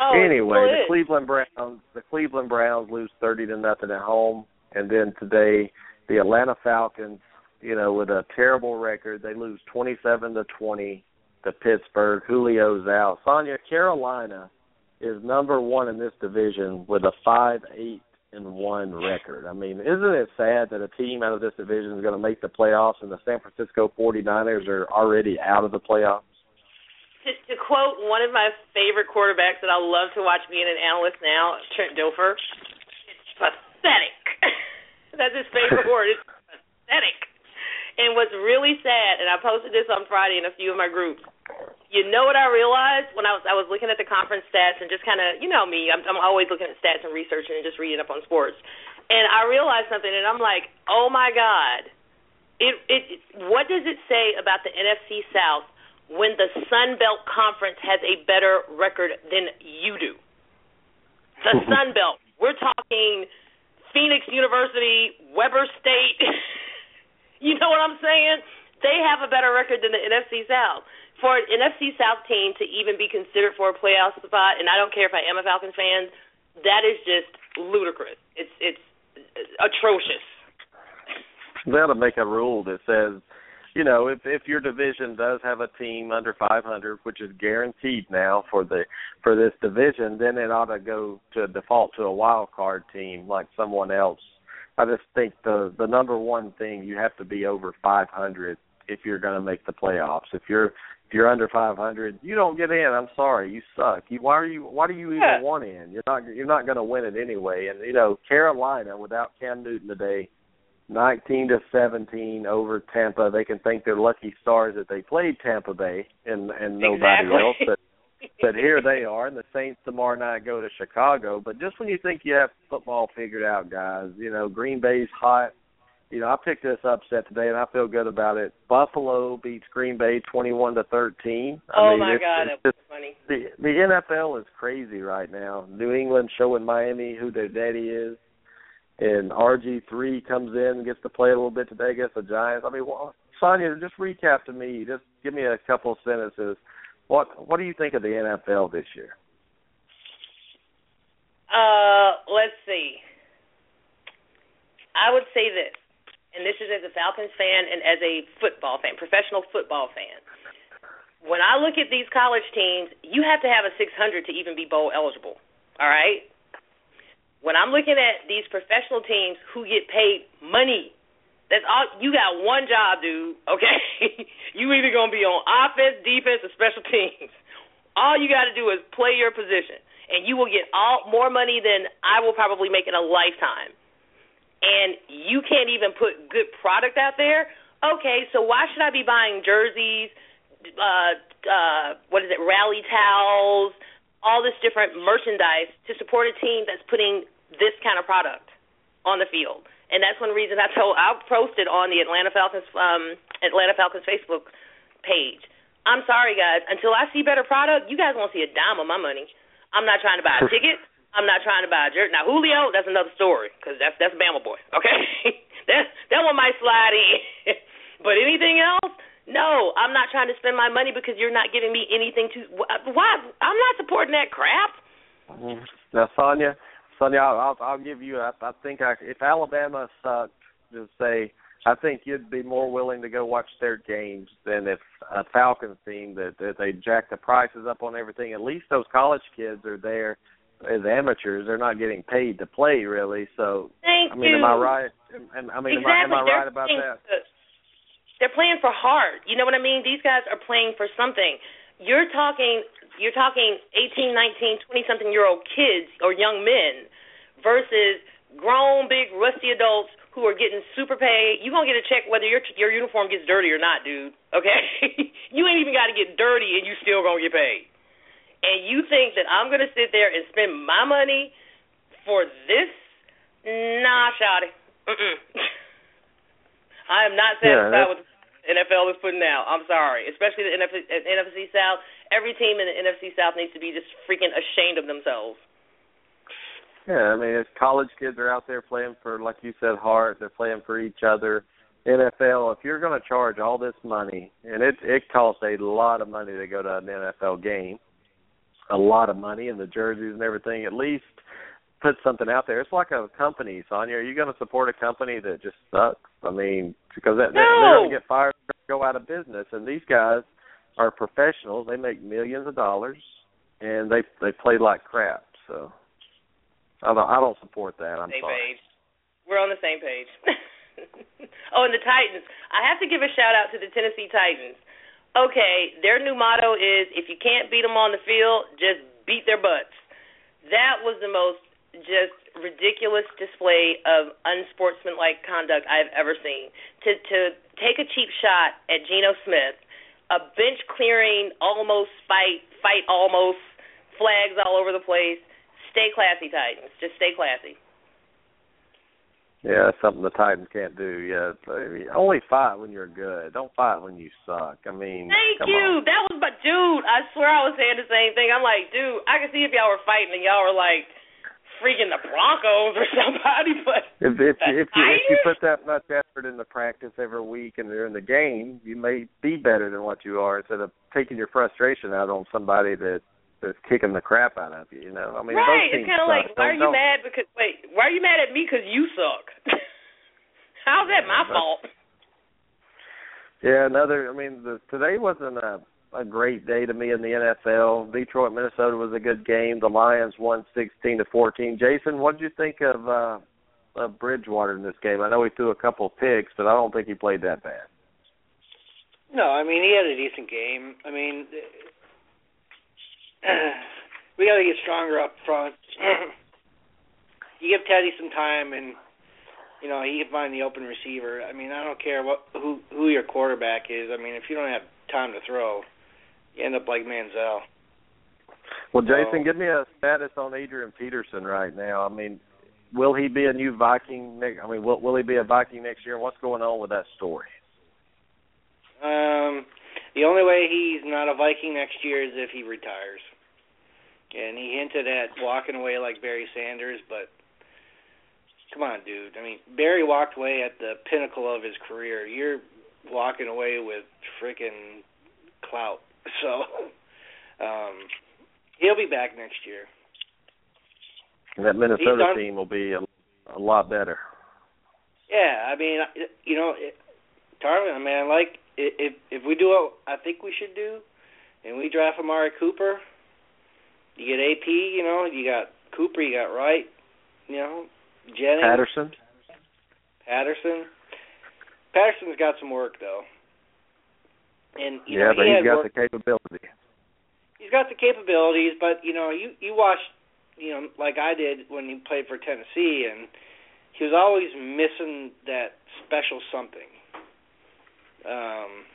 Oh, anyway, the. Cleveland Browns the Cleveland Browns lose thirty to nothing at home, and then today the Atlanta Falcons, you know, with a terrible record, they lose twenty seven to twenty to Pittsburgh. Julio's out. Sonya Carolina is number one in this division with a five eight and one record. I mean, isn't it sad that a team out of this division is going to make the playoffs and the San Francisco 49ers are already out of the playoffs? to, to quote one of my favorite quarterbacks that I love to watch being an analyst now, Trent Dilfer, it's pathetic. *laughs* That's his favorite word. It's pathetic. And what's really sad, and I posted this on Friday in a few of my groups. You know what I realized when I was I was looking at the conference stats and just kind of you know me I'm I'm always looking at stats and researching and just reading up on sports, and I realized something and I'm like oh my god, it it what does it say about the NFC South when the Sun Belt Conference has a better record than you do. The *laughs* Sun Belt. We're talking Phoenix University, Weber State. *laughs* what I'm saying? They have a better record than the NFC South. For an NFC South team to even be considered for a playoff spot, and I don't care if I am a Falcons fan, that is just ludicrous. It's it's atrocious. They ought to make a rule that says, you know, if if your division does have a team under 500, which is guaranteed now for the for this division, then it ought to go to default to a wild card team like someone else I just think the the number one thing you have to be over 500 if you're going to make the playoffs. If you're if you're under 500, you don't get in. I'm sorry, you suck. You why are you why do you even Yeah. want in? You're not you're not going to win it anyway. And you know Carolina without Cam Newton today, 19 to 17 over Tampa. They can thank their lucky stars that they played Tampa Bay and and nobody Exactly. else. But but here they are, and the Saints tomorrow night go to Chicago. But just when you think you have football figured out, guys, you know Green Bay's hot. You know, I picked this upset today, and I feel good about it. Buffalo beats Green Bay twenty-one to thirteen. I oh mean, my it's, God, it's just, funny. the the NFL is crazy right now. New England showing Miami who their daddy is, and RG three comes in and gets to play a little bit today against the Giants. I mean, well, Sonia, just recap to me. Just give me a couple sentences. What what do you think of the NFL this year? Uh, let's see. I would say this, and this is as a Falcons fan and as a football fan, professional football fan. When I look at these college teams, you have to have a 600 to even be bowl eligible. All right. When I'm looking at these professional teams who get paid money, that's all. You got one job, dude. Okay. *laughs* you either gonna be on offense, defense, or special teams. All you got to do is play your position, and you will get all more money than I will probably make in a lifetime. And you can't even put good product out there. Okay, so why should I be buying jerseys? Uh, uh, what is it? Rally towels, all this different merchandise to support a team that's putting this kind of product on the field. And that's one reason I told I posted on the Atlanta Falcons um Atlanta Falcons Facebook page. I'm sorry guys, until I see better product, you guys won't see a dime of my money. I'm not trying to buy a ticket. I'm not trying to buy a jersey. Now Julio, that's another story because that's that's Bama boy. Okay, *laughs* that that one might slide in. *laughs* but anything else, no, I'm not trying to spend my money because you're not giving me anything to. Why? I'm not supporting that crap. Now, Sonia, Sonia, I'll, I'll, I'll give you. I, I think I, if Alabama sucked, just say I think you'd be more willing to go watch their games than if a Falcons team that, that they jack the prices up on everything. At least those college kids are there as amateurs. They're not getting paid to play really. So Thank I mean, you. am I right? Am, I mean, exactly. am I, am I right about that? They're playing for heart. You know what I mean? These guys are playing for something. You're talking. You're talking 18, 19, 20 something year old kids or young men versus grown, big, rusty adults who are getting super paid. You're gonna get a check whether your your uniform gets dirty or not, dude. Okay? *laughs* you ain't even got to get dirty and you still gonna get paid. And you think that I'm gonna sit there and spend my money for this? Nah, shawty. Mm-mm. *laughs* I am not satisfied that's- with NFL is putting out. I'm sorry, especially the NFC, uh, NFC South. Every team in the NFC South needs to be just freaking ashamed of themselves. Yeah, I mean, it's college kids are out there playing for, like you said, heart. They're playing for each other. NFL, if you're going to charge all this money, and it it costs a lot of money to go to an NFL game, a lot of money, and the jerseys and everything. At least put something out there. It's like a company, Sonia. Are you going to support a company that just sucks? I mean, because that, they're going to get fired, go out of business, and these guys are professionals. They make millions of dollars, and they they play like crap. So. I don't. I don't support that. I'm same sorry. page. We're on the same page. *laughs* oh, and the Titans. I have to give a shout out to the Tennessee Titans. Okay, their new motto is if you can't beat them on the field, just beat their butts. That was the most just ridiculous display of unsportsmanlike conduct I've ever seen. To to take a cheap shot at Geno Smith, a bench clearing almost fight, fight almost, flags all over the place. Stay classy, Titans. Just stay classy. Yeah, that's something the Titans can't do. Yeah, I mean, only fight when you're good. Don't fight when you suck. I mean, Thank you. on. That was but dude, I swear I was saying the same thing. I'm like, dude, I can see if y'all were fighting and y'all were like freaking the Broncos or *laughs* somebody, but If if the you, if you if you put that much effort into practice every week and they're the game, you may be better than what you are instead of taking your frustration out on somebody that that's kicking the crap out of you. You know, I mean, right. those It's kind of like, why are you don't- mad because wait, why are you mad at me because you suck? *laughs* How's that my fault? Yeah, another. I mean, the, today wasn't a a great day to me in the NFL. Detroit, Minnesota was a good game. The Lions won sixteen to fourteen. Jason, what did you think of uh of Bridgewater in this game? I know he threw a couple picks, but I don't think he played that bad. No, I mean he had a decent game. I mean, *clears throat* we got to get stronger up front. *clears throat* you give Teddy some time, and you know he can find the open receiver. I mean, I don't care what who who your quarterback is. I mean, if you don't have time to throw, you end up like Manziel. Well, Jason, So- give me a status on Adrian Peterson right now. I mean, will he be a new Viking? Next, I mean, will will he be a Viking next year? What's going on with that story? Um, the only way he's not a Viking next year is if he retires. And he hinted at walking away like Barry Sanders, but come on, dude. I mean, Barry walked away at the pinnacle of his career. You're walking away with freaking clout. *laughs* So, um, he'll be back next year. And that Minnesota done- team will be a, a lot better. Yeah, I mean, you know, it, Tarvin, I mean, I like if if we do what I think we should do, and we draft Amari Cooper, you get AP, you know, you got Cooper, you got Wright, you know, Jennings, Patterson. Patterson. Patterson's got some work though, and you yeah, know but he he's got work. the capability. He's got the capabilities, but you know, you you watched, you know, like I did when he played for Tennessee, and he was always missing that special something. Um,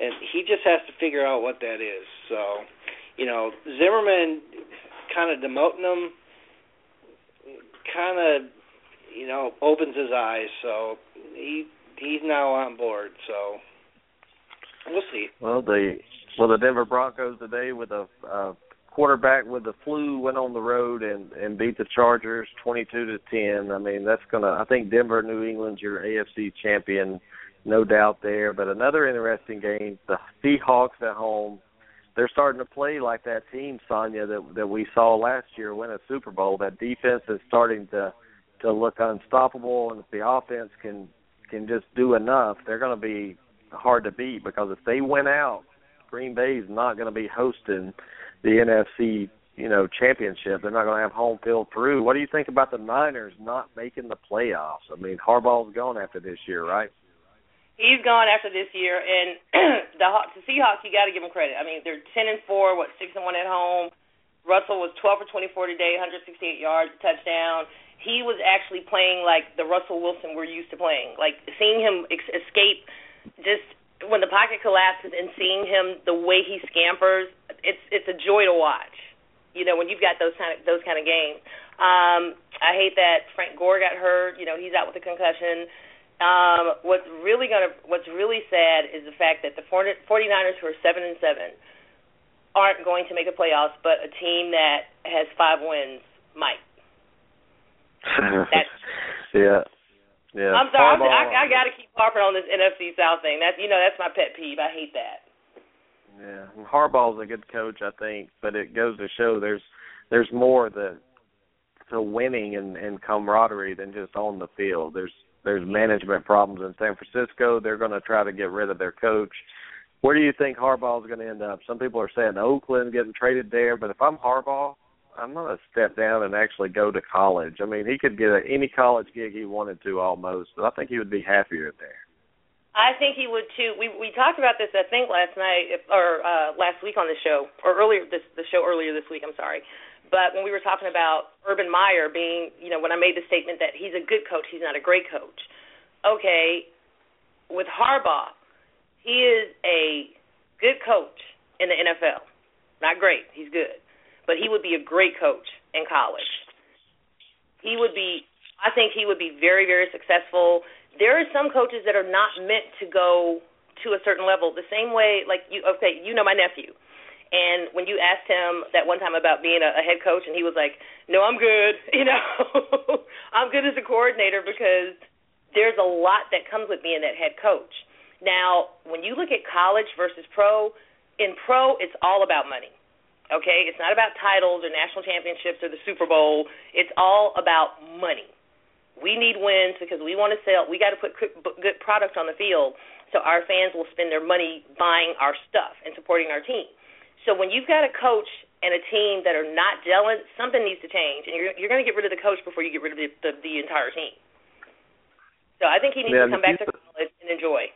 and he just has to figure out what that is. So, you know, Zimmerman kind of demoting him, kind of, you know, opens his eyes. So he he's now on board. So we'll see. Well, the well the Denver Broncos today with a uh, quarterback with the flu went on the road and and beat the Chargers twenty two to ten. I mean that's gonna. I think Denver, New England's your AFC champion, no doubt there. But another interesting game, the Seahawks at home. They're starting to play like that team, Sonia, that that we saw last year win a Super Bowl. That defense is starting to to look unstoppable, and if the offense can can just do enough, they're going to be hard to beat because if they win out, Green Bay's not going to be hosting the NFC, you know, championship. They're not going to have home field through. What do you think about the Niners not making the playoffs? I mean, Harbaugh's gone after this year, right? He's gone after this year, and *clears throat* the, the Seahawks, you got to give them credit. I mean, they're ten and four, what six and one at home. Russell was twelve for twenty four today, 168 yards, touchdown. He was actually playing like the Russell Wilson we're used to playing. Like seeing him ex- escape, just when the pocket collapses and seeing him the way he scampers, it's it's a joy to watch. You know, when you've got those kind of those kind of games. Um, I hate that Frank Gore got hurt. You know, he's out with a concussion. Um, what's really gonna what's really sad is the fact that the 49ers who are seven and seven aren't going to make the playoffs, but a team that has five wins might. *laughs* That's- yeah. Yeah. I'm sorry, I'm, I, I got to keep harping on this NFC South thing. That's you know that's my pet peeve. I hate that. Yeah, and Harbaugh's a good coach, I think, but it goes to show there's there's more that to winning and, and camaraderie than just on the field. There's there's management problems in San Francisco. They're going to try to get rid of their coach. Where do you think Harbaugh's going to end up? Some people are saying Oakland getting traded there, but if I'm Harbaugh, I'm going to step down and actually go to college. I mean, he could get a, any college gig he wanted to almost, but I think he would be happier there. I think he would too. We we talked about this I think last night or uh last week on the show or earlier this the show earlier this week, I'm sorry. But when we were talking about Urban Meyer being, you know, when I made the statement that he's a good coach, he's not a great coach. Okay, with Harbaugh, he is a good coach in the NFL. Not great, he's good. But he would be a great coach in college. He would be I think he would be very very successful. There are some coaches that are not meant to go to a certain level. The same way like you okay you know my nephew. And when you asked him that one time about being a, a head coach and he was like no i'm good *laughs* you know? *laughs* I'm good as a coordinator because there's a lot that comes with being that head coach. Now when you look at college versus pro in pro it's all about money okay it's not about titles or national championships or the super bowl it's all about money we need wins because we want to sell. We got to put good product on the field so our fans will spend their money buying our stuff and supporting our team. So when you've got a coach and a team that are not gelling, something needs to change, and you're you're going to get rid of the coach before you get rid of the the, the entire team. So I think he needs Yeah, to come back to college and enjoy.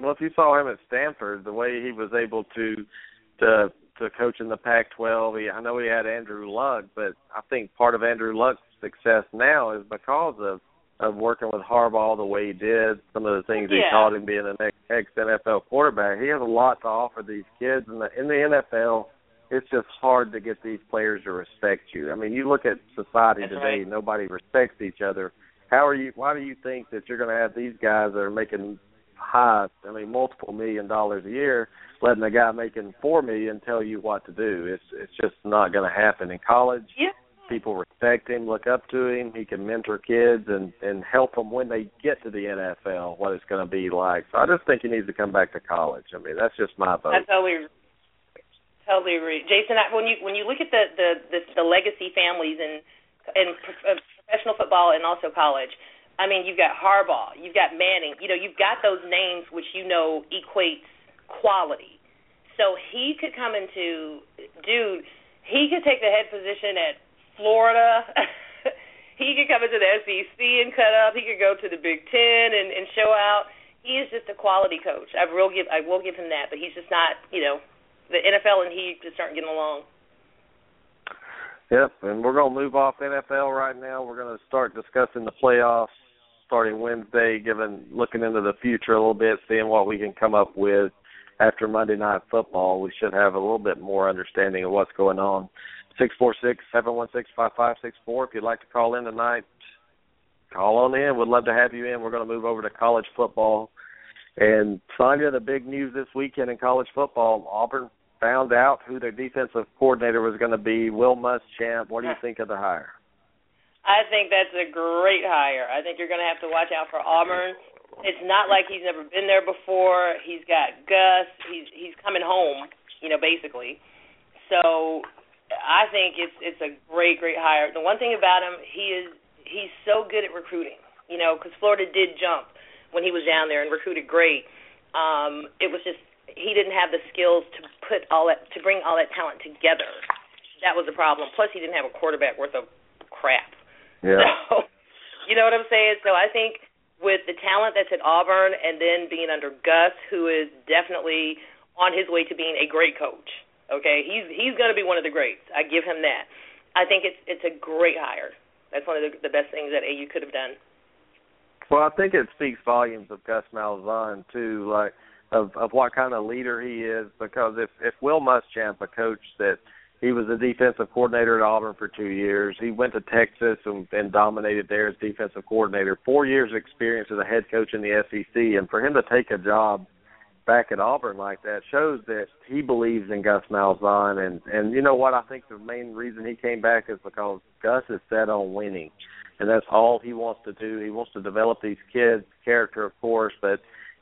Well, if you saw him at Stanford, the way he was able to to to coach in the Pac-12, he, I know he had Andrew Luck, but I think part of Andrew Luck's success now is because of of working with Harbaugh the way he did, some of the things he taught him being an ex NFL quarterback. He has a lot to offer these kids in the in the NFL. It's just hard to get these players to respect you. I mean, you look at society That's today; right. nobody respects each other. How are you? Why do you think that you're going to have these guys that are making high, I mean, multiple million dollars a year, letting a guy making four million tell you what to do? It's it's just not going to happen in college. Yeah. People respect him, look up to him. He can mentor kids and and help them when they get to the NFL. What it's going to be like. So I just think he needs to come back to college. I mean, that's just my vote. I totally totally agree, Jason. I, when you when you look at the the the, the legacy families in in pro- uh, professional football and also college, I mean, you've got Harbaugh, you've got Manning. You know, you've got those names which you know equates quality. So he could come into, dude. He could take the head position at Florida. *laughs* he could come into the SEC and cut up. He could go to the Big Ten and, and show out. He is just a quality coach. I will give I will give him that, but he's just not. You know, the NFL and he just aren't getting along. Yep, and we're going to move off NFL right now. We're going to start discussing the playoffs starting Wednesday, giving looking into the future a little bit, seeing what we can come up with after Monday Night Football. We should have a little bit more understanding of what's going on. Six four six seven one six five five six four. If you'd like to call in tonight, call on in. We'd love to have you in. We're going to move over to college football. And Sonia, the big news this weekend in college football, Auburn found out who their defensive coordinator was going to be, Will Muschamp. What do you think of the hire? I think that's a great hire. I think you're going to have to watch out for Auburn. It's not like he's never been there before. He's got Gus. He's he's coming home, you know, basically. So I think it's it's a great great hire. The one thing about him, he is he's so good at recruiting. You know, because Florida did jump when he was down there and recruited great. Um, it was just he didn't have the skills to put all that to bring all that talent together. That was the problem. Plus, he didn't have a quarterback worth of crap. Yeah. *laughs* So, you know what I'm saying? So I think with the talent that's at Auburn and then being under Gus, who is definitely on his way to being a great coach. Okay, he's he's going to be one of the greats. I give him that. I think it's it's a great hire. That's one of the, the best things that AU could have done. Well, I think it speaks volumes of Gus Malzahn too, like of of what kind of leader he is. Because if if Will Muschamp, a coach that he was the defensive coordinator at Auburn for two years, he went to Texas and, and dominated there as defensive coordinator. Four years experience as a head coach in the SEC, and for him to take a job back at Auburn like that shows that he believes in Gus Malzahn. And and you know what? I think the main reason he came back is because Gus is set on winning and that's all he wants to do. He wants to develop these kids' character, of course, but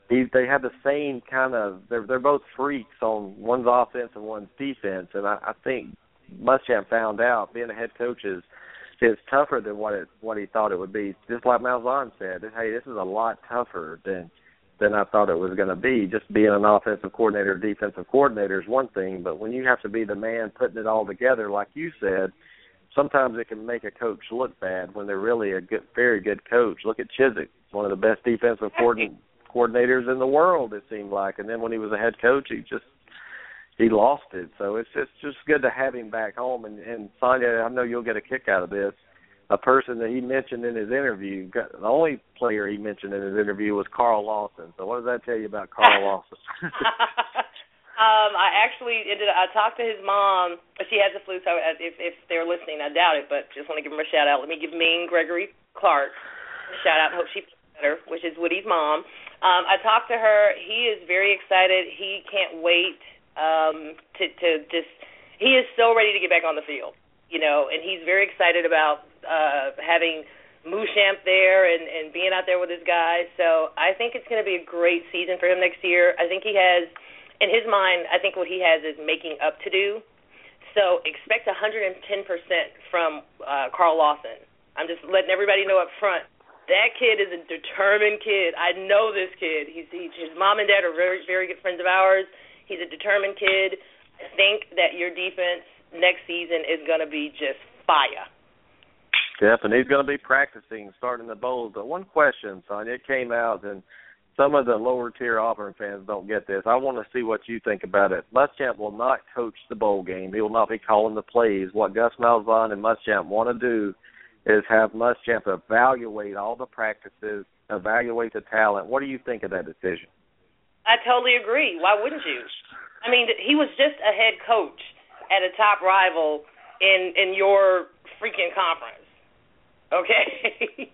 he they have the same kind of they're they're both freaks on one's offense and one's defense, and I, I think Muschamp found out being a head coach is is tougher than what it what he thought it would be. Just like Malzahn said, hey, this is a lot tougher than than I thought it was going to be. Just being an offensive coordinator, defensive coordinator is one thing, but when you have to be the man putting it all together, like you said, sometimes it can make a coach look bad when they're really a good, very good coach. Look at Chizik, one of the best defensive coordin- coordinators in the world. It seemed like, and then when he was a head coach, he just he lost it. So it's just just good to have him back home. And, and Sonia, I know you'll get a kick out of this. A person that he mentioned in his interview, got, the only player he mentioned in his interview was Carl Lawson. So what does that tell you about Carl *laughs* Lawson? *laughs* um, I actually ended. I talked to his mom. She has the flu, so if if they're listening, I doubt it. But just want to give them a shout out. Let me give Ming Gregory Clark a shout out. Hope she better, which is Woody's mom. Um, I talked to her. He is very excited. He can't wait um, to to just. He is so ready to get back on the field, you know, and he's very excited about uh, having Muschamp there and and being out there with his guys. So I think it's going to be a great season for him next year. I think he has in his mind, I think what he has is making up to do. So expect 110% from uh, Carl Lawson. I'm just letting everybody know up front. That kid is a determined kid. I know this kid. He's he, his mom and dad are very very good friends of ours. He's a determined kid. I think that your defense next season is going to be just fire. Yep, and he's going to be practicing starting the bowls. But one question, Sonia, it came out, and some of the lower tier Auburn fans don't get this. I want to see what you think about it. Muschamp will not coach the bowl game. He will not be calling the plays. What Gus Malzahn and Muschamp want to do is have Muschamp evaluate all the practices, evaluate the talent. What do you think of that decision? I totally agree. Why wouldn't you? I mean, he was just a head coach at a top rival in in your freaking conference. Okay. *laughs*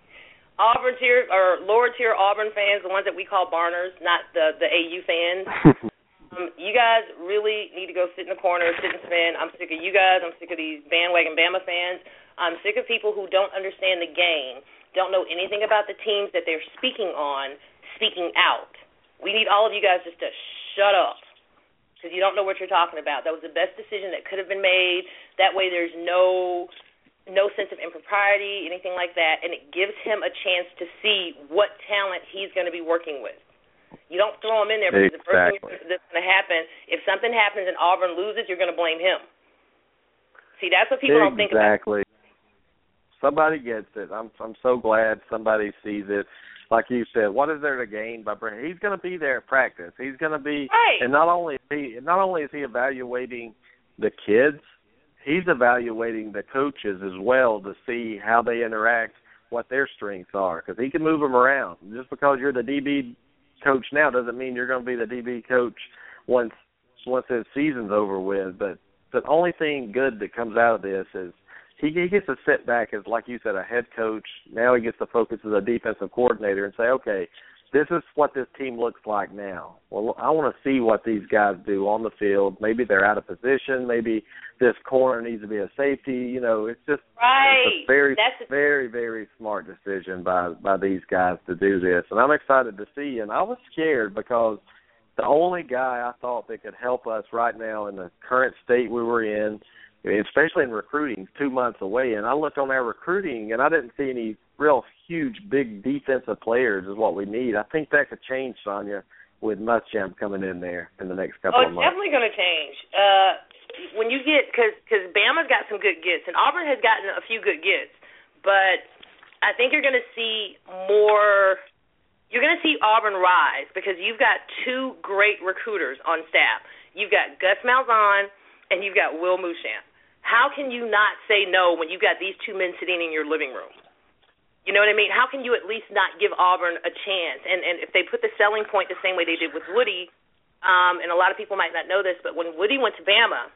Auburn tier or lower tier Auburn fans, the ones that we call Barners, not the the AU fans. *laughs* um, you guys really need to go sit in the corner, sit and spin. I'm sick of you guys. I'm sick of these bandwagon Bama fans. I'm sick of people who don't understand the game, don't know anything about the teams that they're speaking on, speaking out. We need all of you guys just to shut up because you don't know what you're talking about. That was the best decision that could have been made. That way, there's no no sense of impropriety, anything like that, and it gives him a chance to see what talent he's going to be working with. You don't throw him in there because exactly. the first thing that's going to happen, if something happens and Auburn loses, you're going to blame him. See, that's what people exactly. don't think about. Exactly. Somebody gets it. I'm I'm so glad somebody sees it. Like you said, what is there to gain by bringing? He's going to be there at practice. He's going to be, right. and not only is he not only is he evaluating the kids, he's evaluating the coaches as well to see how they interact, what their strengths are, because he can move them around. Just because you're the DB coach now doesn't mean you're going to be the DB coach once once his season's over with. But the only thing good that comes out of this is he, he gets to sit back as, like you said, a head coach. Now he gets to focus as a defensive coordinator and say, okay, this is what this team looks like now. Well, I want to see what these guys do on the field. Maybe they're out of position. Maybe this corner needs to be a safety. You know, it's just right. it's a very, That's a- very, very smart decision by by these guys to do this, and I'm excited to see. And I was scared because the only guy I thought that could help us right now in the current state we were in, especially in recruiting, two months away, and I looked on our recruiting and I didn't see any real huge, big defensive players is what we need. I think that could change, Sonia, with Muschamp coming in there in the next couple Oh, of months. Oh, it's definitely going to change. Uh, when you get because because Bama's got some good gets and Auburn has gotten a few good gets, but I think you're going to see more. You're going to see Auburn rise because you've got two great recruiters on staff. You've got Gus Malzahn and you've got Will Muschamp. How can you not say no when you've got these two men sitting in your living room? You know what I mean? How can you at least not give Auburn a chance? And and if they put the selling point the same way they did with Woody, um, and a lot of people might not know this, but when Woody went to Bama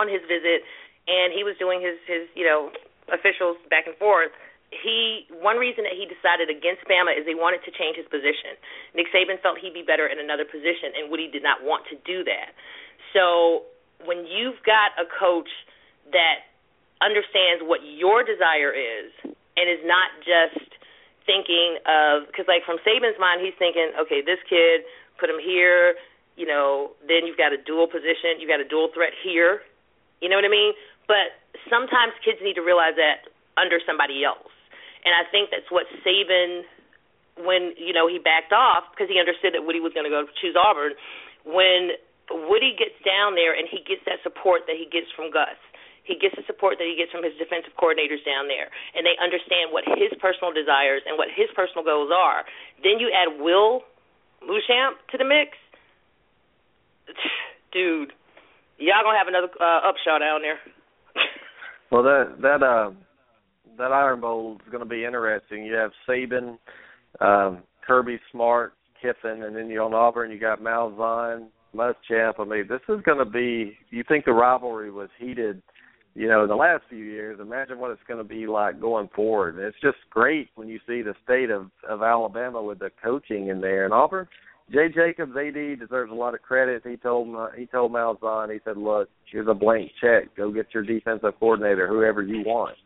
on his visit, and he was doing his his you know officials back and forth, he one reason that he decided against Bama is they wanted to change his position. Nick Saban felt he'd be better in another position, and Woody did not want to do that. So when you've got a coach that understands what your desire is and is not just thinking of because like from Saban's mind he's thinking okay this kid put him here you know then you've got a dual position you've got a dual threat here. You know what I mean? But sometimes kids need to realize that under somebody else. And I think that's what Saban when you know he backed off because he understood that Woody was going to go choose Auburn when Woody gets down there and he gets that support that he gets from Gus he gets the support that he gets from his defensive coordinators down there, and they understand what his personal desires and what his personal goals are. Then you add Will Muschamp to the mix, *sighs* dude. Y'all gonna have another uh, upshot down there. *laughs* Well, that that uh, that Iron Bowl is to be interesting. You have Saban, um, Kirby Smart, Kiffin, and then you on Auburn. You got Malzahn, Muschamp. I mean, this is going to be. You think the rivalry was heated you know, in the last few years, imagine what it's going to be like going forward. It's just great when you see the state of of Alabama with the coaching in there. And Auburn, Jay Jacobs, AD deserves a lot of credit. He told he told Malzahn, he said, "Look, here's a blank check. Go get your defensive coordinator, whoever you want."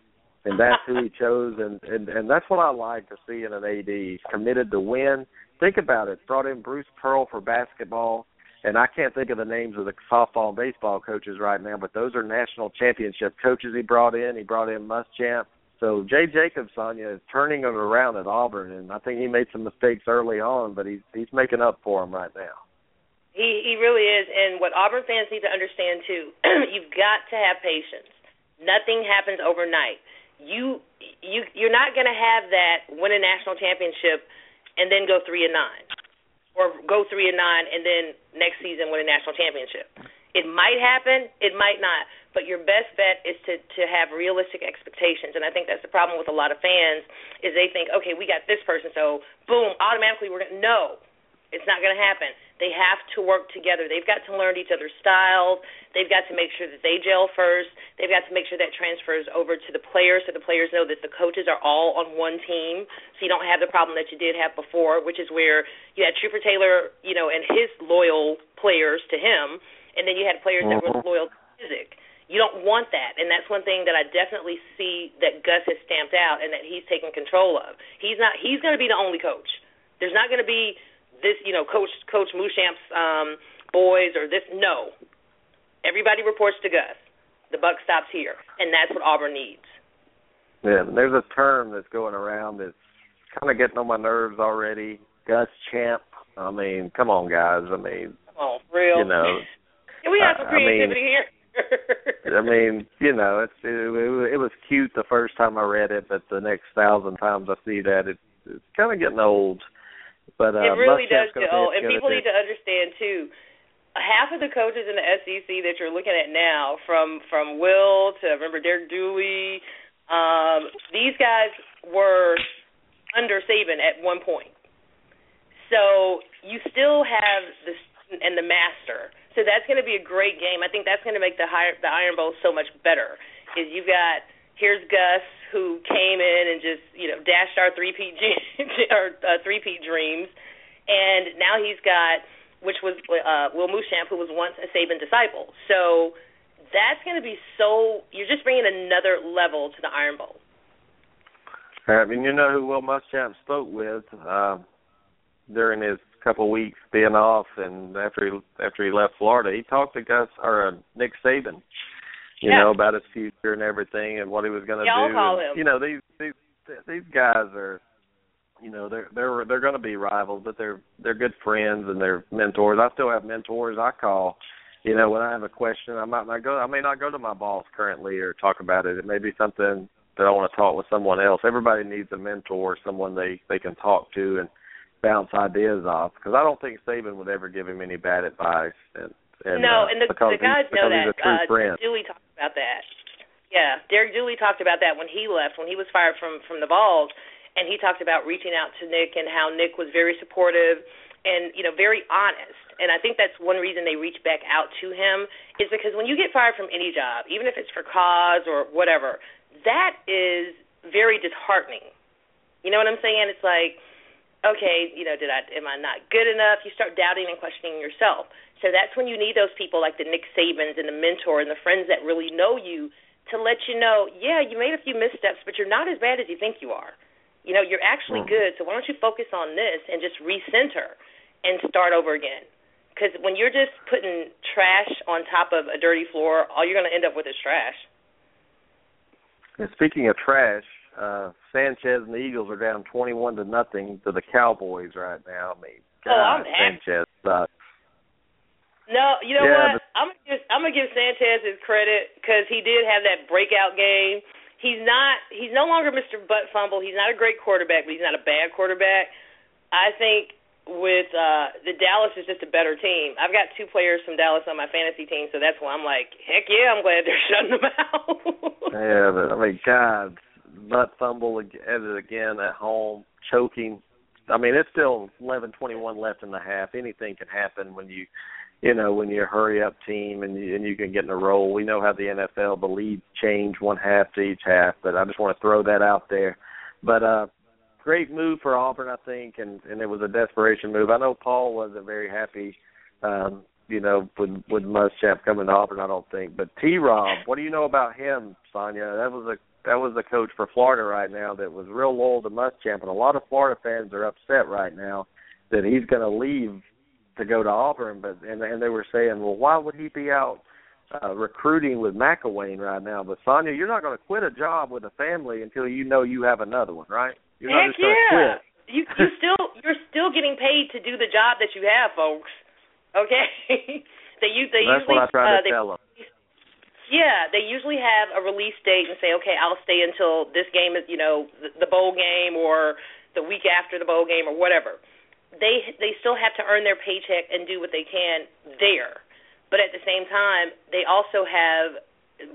And that's who he chose, and and and that's what I like to see in an AD. He's committed to win. Think about it. Brought in Bruce Pearl for basketball and I can't think of the names of the softball and baseball coaches right now, but those are national championship coaches he brought in. He brought in Muschamp. So Jay Jacobs, Sonia, is turning it around at Auburn, and I think he made some mistakes early on, but he's he's making up for them right now. He he really is, and what Auburn fans need to understand too, *clears throat* you've got to have patience. Nothing happens overnight. You you you're not going to have that win a national championship and then go three and nine, or go three and nine and then next season win a national championship. It might happen, it might not, but your best bet is to to have realistic expectations. And I think that's the problem with a lot of fans is they think, okay, we got this person, so boom, automatically we're gonna no, it's not going to happen. They have to work together. They've got to learn each other's styles. They've got to make sure that they gel first. They've got to make sure that transfers over to the players so the players know that the coaches are all on one team. So you don't have the problem that you did have before, which is where you had Trooper Taylor, you know, and his loyal players to him, and then you had players that were mm-hmm. loyal to Chizik. You don't want that, and that's one thing that I definitely see that Gus has stamped out and that he's taken control of. He's not. He's going to be the only coach. There's not going to be this, you know, Coach Coach Muschamp's um, boys or this. No, everybody reports to Gus. The buck stops here, and that's what Auburn needs. Yeah, there's a term that's going around that's kind of getting on my nerves already. Gus Champ. I mean, come on, guys. I mean, come on, real. You know, *laughs* we have some creativity I mean, here. I mean, you know, it's it, it, it was cute the first time I read it, but the next thousand times I see that, it, it's kind of getting old. But uh, it really does get and people need to understand too. Half of the coaches in the SEC that you're looking at now, from from Will to remember Derek Dooley, um, these guys were under Saban at one point. So you still have the student and the master. So that's going to be a great game. I think that's going to make the higher, the Iron Bowl so much better. Is you've got here's Gus who came in and just you know dashed our three peat *laughs* our uh, three peat dreams, and now he's got which was uh, Will Muschamp who was once a Saban disciple. So that's going to be so you're just bringing another level to the Iron Bowl. I mean, you know who Will Muschamp spoke with uh, during his couple weeks being off, and after he after he left Florida, he talked to Gus or uh, Nick Saban you yeah. know about his future and everything and what he was going to Y'all do. call and, him. You know these these these guys are, you know they're they're they're going to be rivals, but they're they're good friends and they're mentors. I still have mentors I call. You know when I have a question, I might not go. I may not go to my boss currently or talk about it. It may be something that I want to talk with someone else. Everybody needs a mentor, someone they they can talk to and bounce ideas off. Because I don't think Saban would ever give him any bad advice. And and, no, uh, and the, because the guys know that. Uh. Dooley talked about that. Yeah, Derek Dooley talked about that when he left, when he was fired from from the Vols, and he talked about reaching out to Nick and how Nick was very supportive and you know very honest. And I think that's one reason they reached back out to him is because when you get fired from any job, even if it's for cause or whatever, that is very disheartening. You know what I'm saying? It's like okay, you know, did I am I not good enough? You start doubting and questioning yourself. So that's when you need those people like the Nick Sabans and the mentor and the friends that really know you to let you know, yeah, you made a few missteps, but you're not as bad as you think you are. You know, you're actually hmm. good. So why don't you focus on this and just recenter and start over again? Because when you're just putting trash on top of a dirty floor, all you're going to end up with is trash. And speaking of trash, uh Sanchez and the Eagles are down twenty-one to nothing to the Cowboys right now. I mean, God, Oh, I'm. Sanchez sucks. No, you know Yeah, what? I'm gonna give, I'm gonna give Sanchez his credit because he did have that breakout game. He's not. He's no longer Mr. Butt Fumble. He's not a great quarterback, but he's not a bad quarterback. I think with uh the Dallas is just a better team. I've got two players from Dallas on my fantasy team, so that's why I'm like, heck yeah, I'm glad they're *laughs* shutting them out. Yeah, but I mean, God, butt fumble at it again at home, choking. I mean, it's still eleven twenty-one left in the half. Anything can happen when you, you know, when you're a hurry-up team and you, and you can get in a roll. We know how the NFL the lead change one half to each half, but I just want to throw that out there. But uh great move for Auburn, I think, and and it was a desperation move. I know Paul wasn't very happy. um you know, with with Muschamp coming to Auburn, I don't think. But T. Rob, what do you know about him, Sonia? That was a that was the coach for Florida right now that was real loyal to Muschamp, and a lot of Florida fans are upset right now that he's going to leave to go to Auburn. But and and they were saying, well, why would he be out uh, recruiting with McElwain right now? But Sonia, you're not going to quit a job with a family until you know you have another one, right? You're not Heck just going to yeah. quit. You you still you're still getting paid to do the job that you have, folks. Okay, they use they That's usually what I try uh, to they, tell them. Yeah, they usually have a release date and say, okay, I'll stay until this game is, you know, the, the bowl game or the week after the bowl game or whatever. They they still have to earn their paycheck and do what they can there, but at the same time, they also have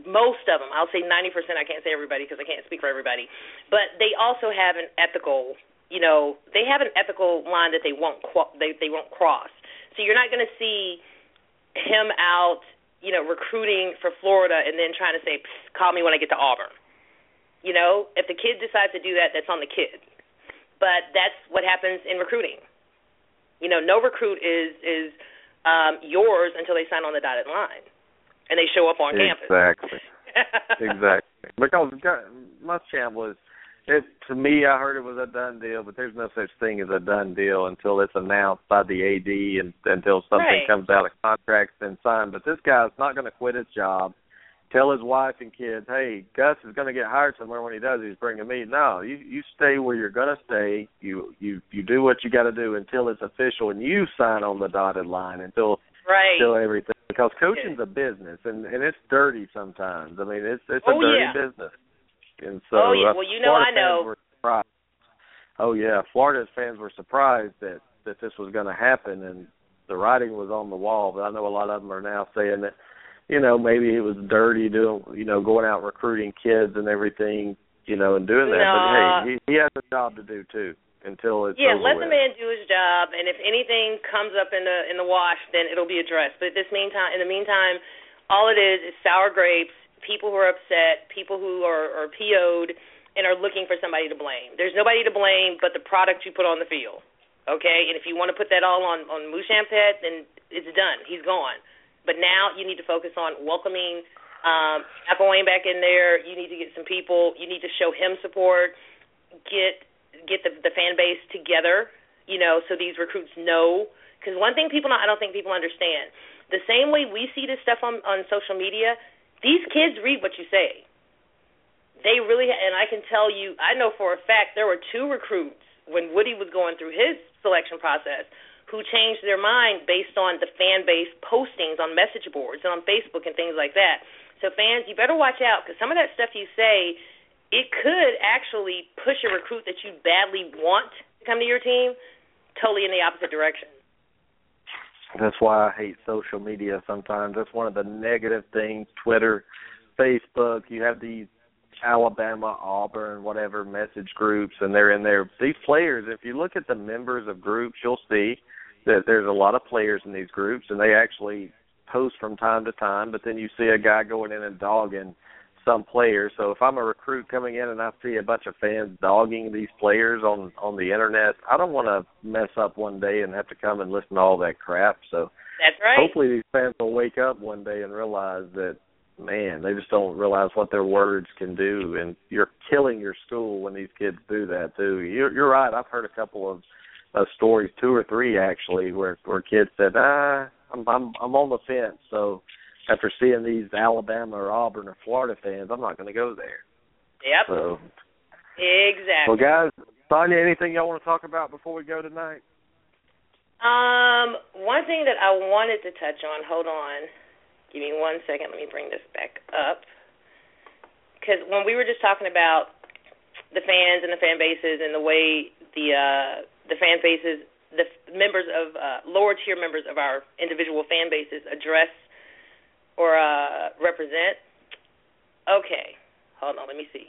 most of them. I'll say 90%. I can't say everybody because I can't speak for everybody, but they also have an ethical. You know, they have an ethical line that they won't they they won't cross. So you're not going to see him out you know, recruiting for Florida and then trying to say, call me when I get to Auburn. You know, if the kid decides to do that, that's on the kid. But that's what happens in recruiting. You know, no recruit is is um yours until they sign on the dotted line and they show up on campus. Exactly. *laughs* exactly. Because my Muschamp was it to me I heard it was a done deal, but there's no such thing as a done deal until it's announced by the AD and until something Right. comes out of contracts and signed. But this guy's not going to quit his job. Tell his wife and kids, hey, Gus is going to get hired somewhere. When he does, he's bringing me. No, you you stay where you're going to stay. You you you do what you got to do until it's official, and you sign on the dotted line until right. until everything. Because coaching's a business, and and it's dirty sometimes. I mean, it's it's oh, a Oh, dirty yeah. business. And so, Oh, yeah. Well, you know Florida I know. Fans were surprised. Oh yeah, Florida's fans were surprised that that this was going to happen, and the writing was on the wall. But I know a lot of them are now saying that, you know, maybe it was dirty doing, you know, going out recruiting kids and everything, you know, and doing that. No. But hey, he, he has a job to do too until it's Yeah, let with. the man do his job, and if anything comes up in the in the wash, then it'll be addressed. But at this meantime, in the meantime, all it is is sour grapes. People who are upset, people who are, are PO'd, and are looking for somebody to blame. There's nobody to blame but the product you put on the field. Okay, and if you want to put that all on on Muschamp then it's done. He's gone. But now you need to focus on welcoming um, McElwain back in there. You need to get some people. You need to show him support. Get get the the fan base together. You know, so these recruits know. Because one thing people, not, I don't think people understand. The same way we see this stuff on on social media, these kids read what you say. They really, and I can tell you, I know for a fact there were two recruits when Woody was going through his selection process who changed their mind based on the fan base postings on message boards and on Facebook and things like that. So fans, you better watch out because some of that stuff you say, it could actually push a recruit that you badly want to come to your team totally in the opposite direction. That's why I hate social media sometimes. That's one of the negative things. Twitter, Facebook, you have these Alabama, Auburn, whatever message groups, and they're in there. These players, if you look at the members of groups, you'll see that there's a lot of players in these groups, and they actually post from time to time. But then you see a guy going in and dogging some players. So if I'm a recruit coming in and I see a bunch of fans dogging these players on on the internet, I don't want to mess up one day and have to come and listen to all that crap. So That's right. hopefully these fans will wake up one day and realize that man, they just don't realize what their words can do and you're killing your school when these kids do that too. You're you're right. I've heard a couple of uh, stories, two or three actually, where where kids said, "Ah, I'm I'm I'm on the fence." So after seeing these Alabama or Auburn or Florida fans, I'm not going to go there. Yep. So, Exactly. well, guys, Sonia, anything y'all want to talk about before we go tonight? Um, one thing that I wanted to touch on. Hold on. Give me one second. Let me bring this back up. Because when we were just talking about the fans and the fan bases and the way the uh, the fan bases, the members of uh, lower tier members of our individual fan bases address or uh, represent. Okay, hold on. Let me see.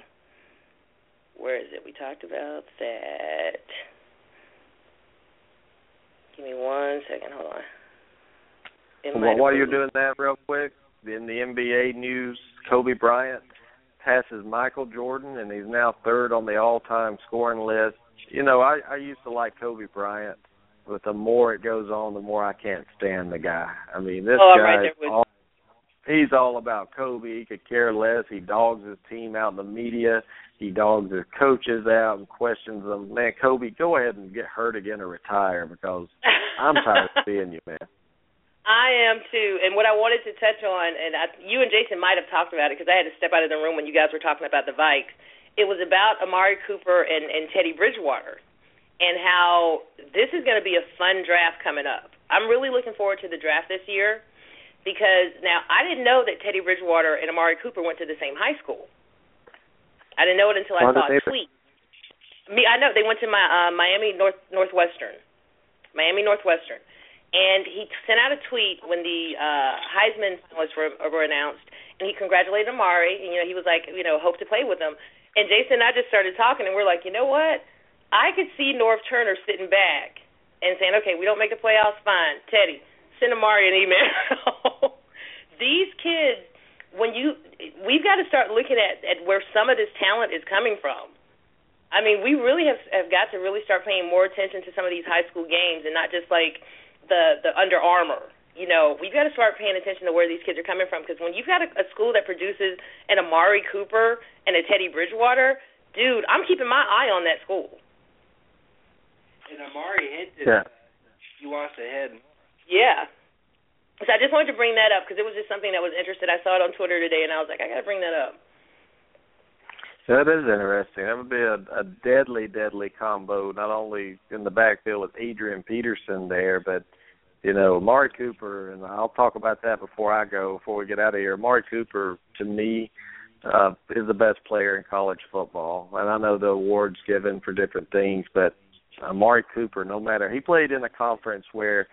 Where is it? We talked about that. Give me one second. Hold on. Well, while you're doing that, real quick, in the NBA news, Kobe Bryant passes Michael Jordan, and he's now third on the all-time scoring list. You know, I I used to like Kobe Bryant, but the more it goes on, the more I can't stand the guy. I mean, this Oh, guy right there is with all, he's all about Kobe. He could care less. He dogs his team out in the media. He dogs his coaches out and questions them. Man, Kobe, go ahead and get hurt again or retire because I'm tired of seeing you, man. *laughs* I am too. And what I wanted to touch on, and I, you and Jason might have talked about it because I had to step out of the room when you guys were talking about the Vikes. It was about Amari Cooper and, and Teddy Bridgewater, and how this is going to be a fun draft coming up. I'm really looking forward to the draft this year because now I didn't know that Teddy Bridgewater and Amari Cooper went to the same high school. I didn't know it until I saw a tweet. Me, I know they went to my uh, Miami North Northwestern, Miami Northwestern, and he sent out a tweet when the uh, Heisman finalists were, were announced, and he congratulated Amari, and you know he was like, you know, hope to play with him. And Jason and I just started talking, and we're like, you know what? I could see Norv Turner sitting back and saying, okay, we don't make the playoffs, fine. Teddy, send Amari an email. *laughs* These kids, when you, we've got to start looking at at where some of this talent is coming from. I mean, we really have have got to really start paying more attention to some of these high school games and not just like the the Under Armour. You know, we've got to start paying attention to where these kids are coming from because when you've got a, a school that produces an Amari Cooper and a Teddy Bridgewater, dude, I'm keeping my eye on that school. And Amari hinted Yeah. he wants to head. Yeah. So I just wanted to bring that up because it was just something that was interesting. I saw it on Twitter today, and I was like, I got to bring that up. That is interesting. That would be a, a deadly, deadly combo. Not only in the backfield with Adrian Peterson there, but you know, Amari Cooper, and I'll talk about that before I go. Before we get out of here, Amari Cooper to me uh, is the best player in college football, and I know the awards given for different things, but Amari Cooper, no matter he played in a conference where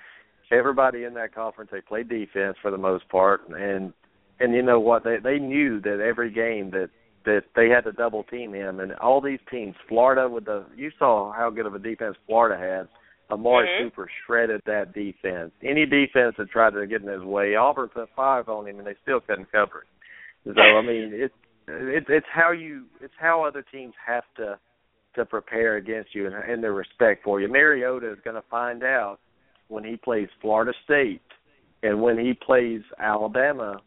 everybody in that conference they played defense for the most part, and and you know what they they knew that every game that that they had to double team him and all these teams, Florida with the you saw how good of a defense Florida had. Amari Mhm. Cooper shredded that defense. Any defense that tried to get in his way, Auburn put five on him and they still couldn't cover it. So I mean it's it, it's how you it's how other teams have to to prepare against you and, and their respect for you. Mariota is going to find out when he plays Florida State and when he plays Alabama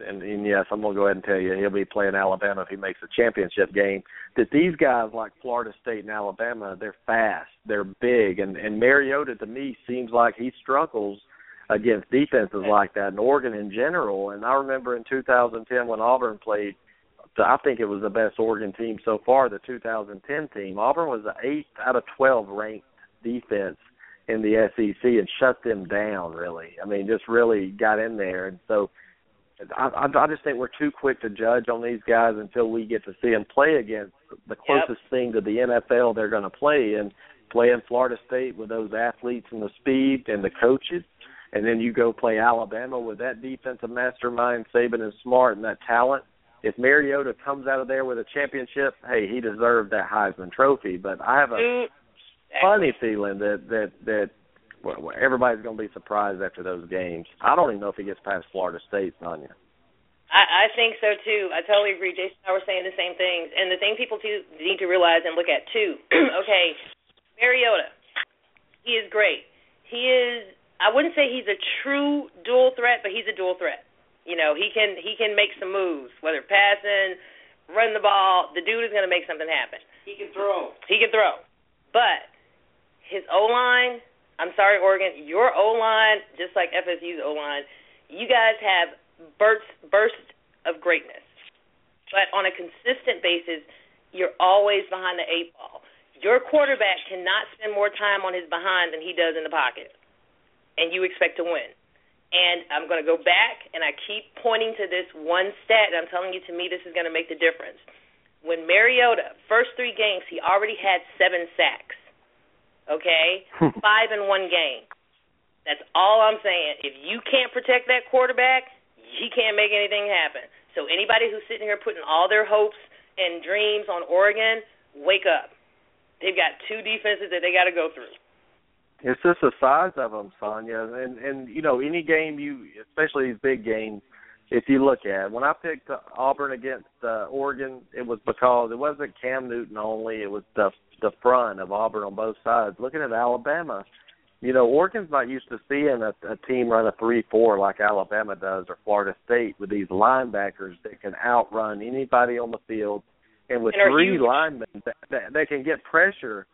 and, and yes, I'm gonna go ahead and tell you he'll be playing Alabama if he makes a championship game. That these guys like Florida State and Alabama, they're fast, they're big, and and Mariota to me seems like he struggles against defenses like that, and Oregon in general. And I remember in 2010 when Auburn played, I think it was the best Oregon team so far, the 2010 team. Auburn was the eighth out of 12 ranked defense in the SEC and shut them down. Really, I mean, just really got in there, and so. I, I I just think we're too quick to judge on these guys until we get to see them play against the closest thing to the NFL they're going to play, and in Florida State with those athletes and the speed and the coaches, and then you go play Alabama with that defensive mastermind, Saban and Smart, and that talent. If Mariota comes out of there with a championship, hey, he deserved that Heisman Trophy. But I have a Dude, funny feeling that that that well, well, everybody's going to be surprised after those games. I don't even know if he gets past Florida State, Sonia. I, I think so too. I totally agree. Jason and I were saying the same things. And the thing people too need to realize and look at too. *clears throat* okay, Mariota, he is great. He is. I wouldn't say he's a true dual threat, but he's a dual threat. You know, he can he can make some moves, whether passing, run the ball. The dude is going to make something happen. He can throw. He can throw, but his O line. I'm sorry, Oregon. Your O line, just like FSU's O line, you guys have bursts bursts of greatness, but on a consistent basis, you're always behind the eight ball. Your quarterback cannot spend more time on his behind than he does in the pocket, and you expect to win. And I'm going to go back, and I keep pointing to this one stat, and I'm telling you, to me, this is going to make the difference. When Mariota, first three games, he already had seven sacks. Okay, five in one game. That's all I'm saying. If you can't protect that quarterback, he can't make anything happen. So anybody who's sitting here putting all their hopes and dreams on Oregon, wake up. They've got two defenses that they got to go through. It's just the size of them, Sonia, and and you know any game you, especially these big games, if you look at when I picked Auburn against uh, Oregon, it was because it wasn't Cam Newton only; it was the the front of Auburn on both sides. Looking at Alabama, you know Oregon's not used to seeing a, a team run a three-four like Alabama does or Florida State with these linebackers that can outrun anybody on the field, and with And three huge. linemen that, that, that can get pressure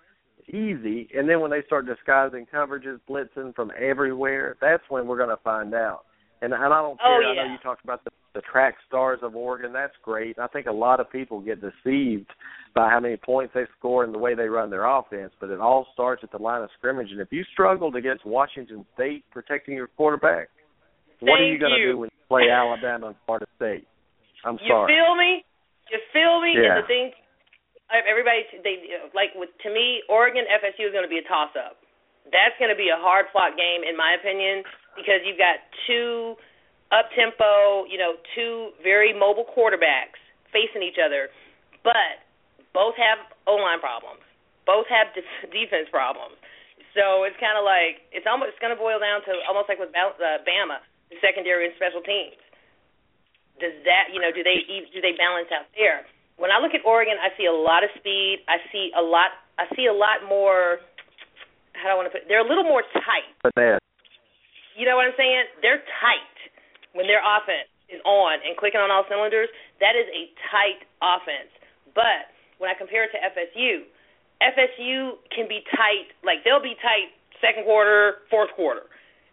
easy. And then when they start disguising coverages, blitzing from everywhere, that's when we're going to find out. And and I don't Oh, care. I know you talked about the the track stars of Oregon. That's great. I think a lot of people get deceived by how many points they score and the way they run their offense. But it all starts at the line of scrimmage. And if you struggled against Washington State protecting your quarterback, what are you going to do when you play Alabama and Florida State? I'm You sorry. You feel me? You feel me? Yeah. And the thing, everybody, they like with to me, Oregon FSU is going to be a toss up. That's going to be a hard fought game, in my opinion, because you've got two up tempo, you know, two very mobile quarterbacks facing each other, but both have O line problems, both have def- *laughs* defense problems. So it's kind of like it's almost it's going to boil down to almost like with uh, Bama, the secondary and special teams. Does that you know do they do they balance out there? When i look at oregon i see a lot of speed. I see a lot i see a lot more how do i want to put it? they're a little more tight But that you know what i'm saying they're tight when their offense is on and clicking on all cylinders that is a tight offense but when i compare it to fsu fsu can be tight like they'll be tight second quarter fourth quarter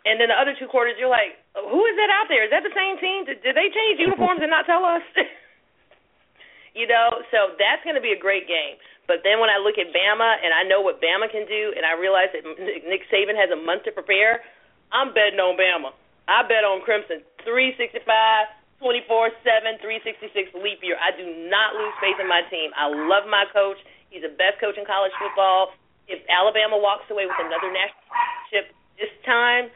and then the other two quarters, you're like, who is that out there? Is that the same team? Did, did they change uniforms and not tell us? *laughs* you know, so that's going to be a great game. But then when I look at Bama and I know what Bama can do, and I realize that Nick Saban has a month to prepare, I'm betting on Bama. I bet on Crimson 365, 24 7, 366 leap year. I do not lose faith in my team. I love my coach. He's the best coach in college football. If Alabama walks away with another national championship this time,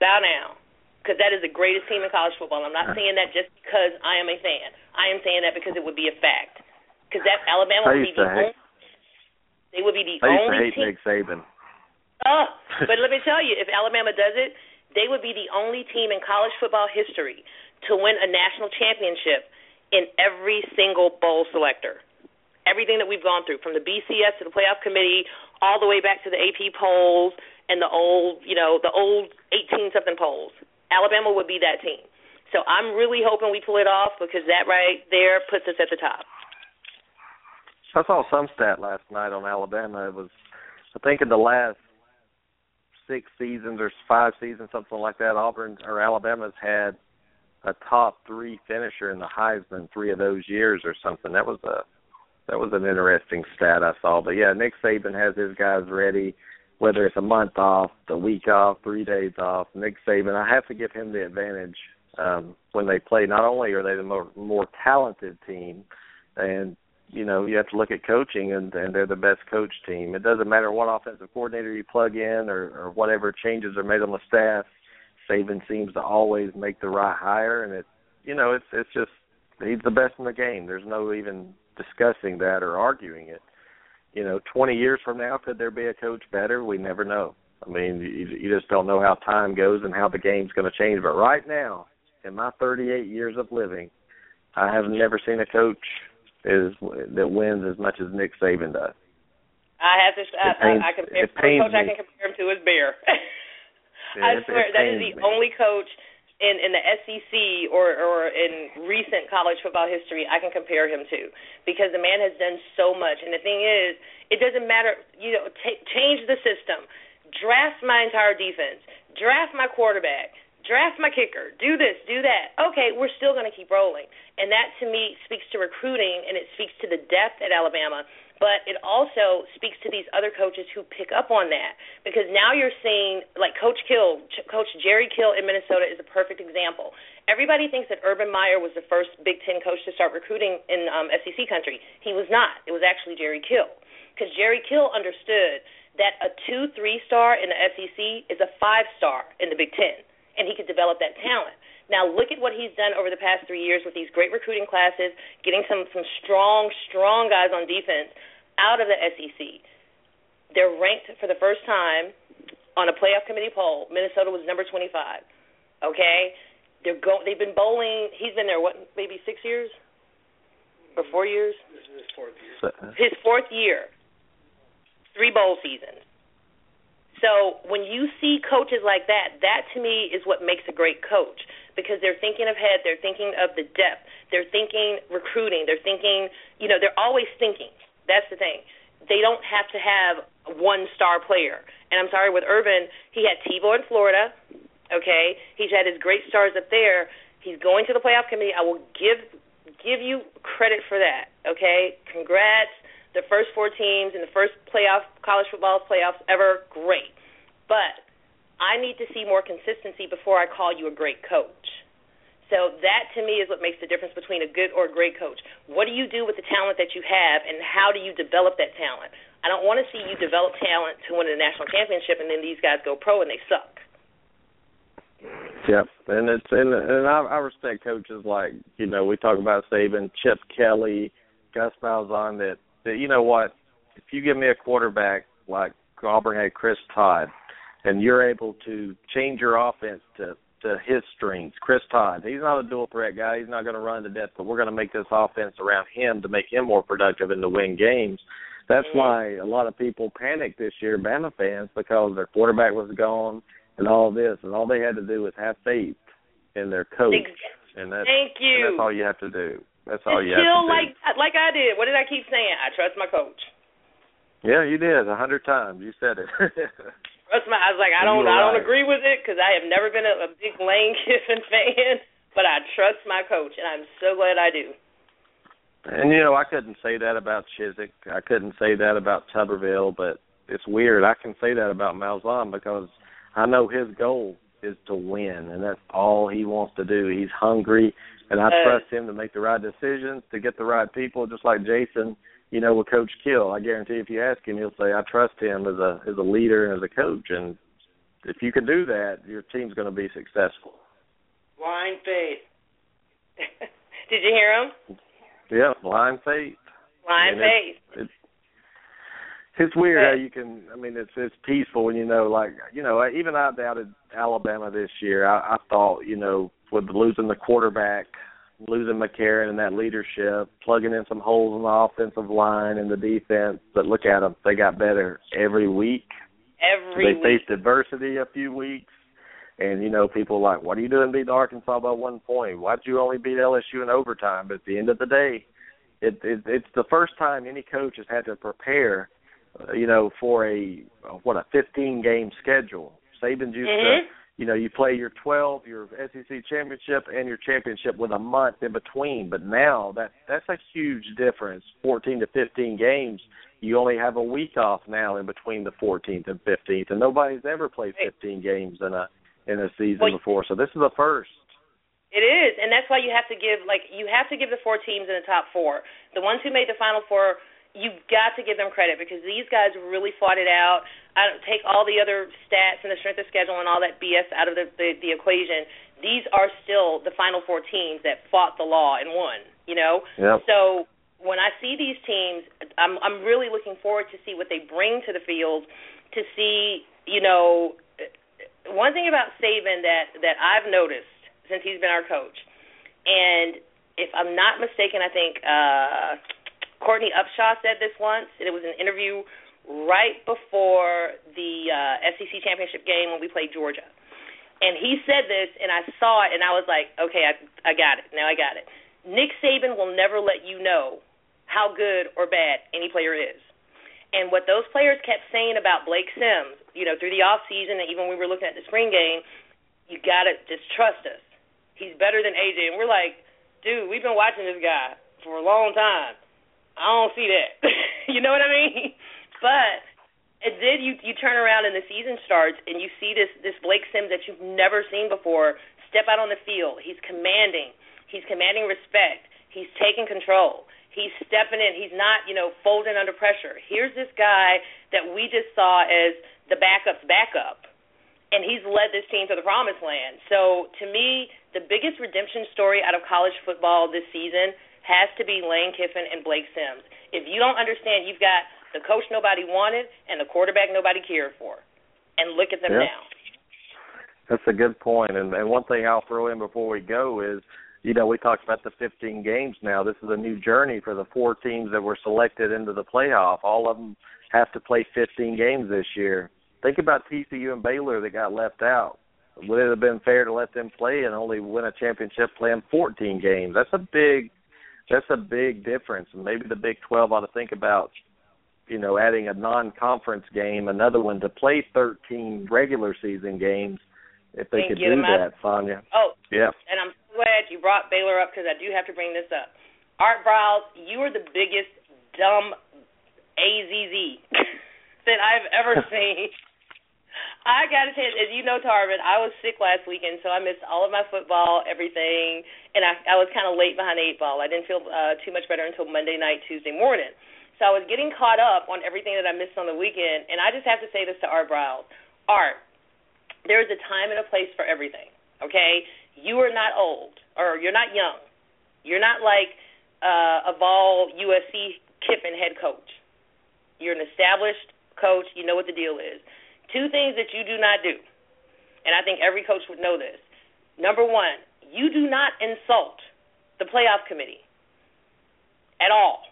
bow down because that is the greatest team in college football. I'm not saying that just because I am a fan. I am saying that because it would be a fact. Because that Alabama would be the hate- only. They would be the I used to only hate team. Nick Saban. Oh, but let me *laughs* tell you, if Alabama does it, they would be the only team in college football history to win a national championship in every single bowl selector. Everything that we've gone through, from the BCS to the playoff committee, all the way back to the AP polls and the old, you know, the old 18 something polls. Alabama would be that team. So I'm really hoping we pull it off because that right there puts us at the top. I saw some stat last night on Alabama. It was, I think, in the last six seasons or five seasons, something like that. Auburn or Alabama's had a top three finisher in the Heisman three of those years or something. That was a that was an interesting stat I saw. But yeah, Nick Saban has his guys ready, whether it's a month off, the week off, three days off. Nick Saban, I have to give him the advantage um, when they play. Not only are they the more more talented team, and you know you have to look at coaching, and, and they're the best coach team. It doesn't matter what offensive coordinator you plug in or, or whatever changes are made on the staff. Saban seems to always make the right hire, and it you know it's it's just he's the best in the game. There's no even discussing that or arguing it. You know, 20 years from now, could there be a coach better? We never know. I mean, you, you just don't know how time goes and how the game's going to change. But right now, in my 38 years of living, I have never seen a coach is that wins as much as Nick Saban does. I have to. I, pains- I, I compare. it pains coach I can compare him to is Bear. *laughs* I swear that is the me. only coach in in the SEC or or in recent college football history I can compare him to because the man has done so much. And the thing is, it doesn't matter. You know, ta change the system, draft my entire defense, draft my quarterback, draft my kicker, do this, do that. Okay, we're still going to keep rolling. And that to me speaks to recruiting and it speaks to the depth at Alabama but it also speaks to these other coaches who pick up on that because now you're seeing like Coach Kill, Ch- Coach Jerry Kill in Minnesota is a perfect example. Everybody thinks that Urban Meyer was the first Big Ten coach to start recruiting in um, SEC country. He was not. It was actually Jerry Kill because Jerry Kill understood that a two, three star in the SEC is a five star in the Big Ten, and he could develop that talent. Now look at what he's done over the past three years with these great recruiting classes, getting some some strong, strong guys on defense out of the SEC. They're ranked for the first time on a playoff committee poll. Minnesota was number 25. Okay, they're go. They've been bowling. He's been there what, maybe six years or four years. So, His fourth year, three bowl seasons. So when you see coaches like that, that to me is what makes a great coach because they're thinking ahead, they're thinking of the depth, they're thinking recruiting, they're thinking, you know, they're always thinking. That's the thing. They don't have to have one star player. And I'm sorry with Urban, he had Tebow in Florida, Okay, he's had his great stars up there. He's going to the playoff committee. I will give give you credit for that. Okay, congrats. The first four teams in the first playoff college football playoffs ever, great. But I need to see more consistency before I call you a great coach. So that to me is what makes the difference between a good or a great coach. What do you do with the talent that you have, and how do you develop that talent? I don't want to see you develop talent to win a national championship, and then these guys go pro and they suck. Yeah, and it's and and I, I respect coaches like you know we talk about Saban, Chip Kelly, Gus Malzahn. That that you know what, if you give me a quarterback like Auburn had Chris Todd, and you're able to change your offense to to his strengths. Chris Todd, he's not a dual threat guy. He's not going to run to death, but we're going to make this offense around him to make him more productive and to win games. That's mm-hmm. why a lot of people panicked this year, Bama fans, because their quarterback was gone and all this, and all they had to do was have faith in their coach. And that's, Thank you. That's all you have to do. That's all you have to do. like like I did. What did I keep saying? I trust my coach. Yeah, you did a hundred times. You said it. *laughs* Trust my. I was like, I don't. I don't right. agree with it because I have never been a, a big Lane *laughs* Kiffin fan, but I trust my coach, and I'm so glad I do. And you know, I couldn't say that about Chizik. I couldn't say that about Tuberville, but it's weird. I can say that about Malzahn because I know his goal is to win, and that's all he wants to do. He's hungry, and I Uh, trust him to make the right decisions, to get the right people, just like Jason. You know, with Coach Kill, I guarantee if you ask him, he'll say, "I trust him as a as a leader and as a coach." And if you can do that, your team's going to be successful. Blind faith. *laughs* did you hear him? Yeah, blind faith. Blind And it's- faith. It's, it's weird But- how you can. I mean, it's it's peaceful when you know, like you know, even I doubted Alabama this year. I, I thought, you know, with losing the quarterback, losing McCarron and that leadership, plugging in some holes in the offensive line and the defense. But look at them; they got better every week. Every they week. faced adversity a few weeks. And you know, people are like, "What are you doing beating Arkansas by one point? Why'd you only beat LSU in overtime?" But at the end of the day, it, it it's the first time any coach has had to prepare, uh, you know, for a what a 15 game schedule. Saban's used Mhm. to, you know, you play your 12, your SEC championship, and your championship with a month in between. But now that that's a huge difference. 14 to 15 games. You only have a week off now in between the 14th and 15th, and nobody's ever played 15 games in a in a season Well, before. So this is the first. It is, and that's why you have to give like you have to give the four teams in the top four, the ones who made the final four. You've got to give them credit because these guys really fought it out. I don't take all the other stats and the strength of schedule and all that BS out of the, the the equation. These are still the final four teams that fought the law and won. You know, Yep. so when I see these teams, I'm I'm really looking forward to see what they bring to the field, to see you know one thing about Saban that that I've noticed since he's been our coach, and if I'm not mistaken, I think uh, Courtney Upshaw said this once, and it was an interview right before the uh, SEC championship game when we played Georgia. And he said this, and I saw it, and I was like, okay, I, I got it. Now I got it. Nick Saban will never let you know how good or bad any player is. And what those players kept saying about Blake Sims, you know, through the off season and even when we were looking at the spring game, you gotta just trust us. He's better than AJ. And we're like, dude, we've been watching this guy for a long time. I don't see that. *laughs* you know what I mean? But and then you you turn around and the season starts and you see this this Blake Sims that you've never seen before step out on the field. He's commanding. He's commanding respect. He's taking control. He's stepping in. He's not, you know, folding under pressure. Here's this guy that we just saw as the backup's backup, and he's led this team to the promised land. So to me, the biggest redemption story out of college football this season has to be Lane Kiffin and Blake Sims. If you don't understand, you've got the coach nobody wanted and the quarterback nobody cared for, and look at them Yeah. now. That's a good point. And, and one thing I'll throw in before we go is, you know, we talked about the 15 games now. This is a new journey for the four teams that were selected into the playoff. All of them have to play 15 games this year. Think about TCU and Baylor that got left out. Would it have been fair to let them play and only win a championship playing 14 games? That's a big, that's a big difference. And maybe the Big 12 ought to think about, you know, adding a non-conference game, another one to play 13 regular season games if they And could do do 'em out. that, Sonia. Oh, Yeah. and I'm so glad you brought Baylor up because I do have to bring this up. Art Briles, you are the biggest dumb AZZ *laughs* that I've ever *laughs* seen. I got to tell you, as you know, Tarvin, I was sick last weekend, so I missed all of my football, everything, and I, I was kind of late behind the eight ball. I didn't feel uh, too much better until Monday night, Tuesday morning. So I was getting caught up on everything that I missed on the weekend, and I just have to say this to Art Briles. Art, there is a time and a place for everything, okay? You are not old, or you're not young. You're not like uh, a Vol USC Kiffin head coach. You're an established coach. You know what the deal is. Two things that you do not do, and I think every coach would know this. Number one, you do not insult the playoff committee at all,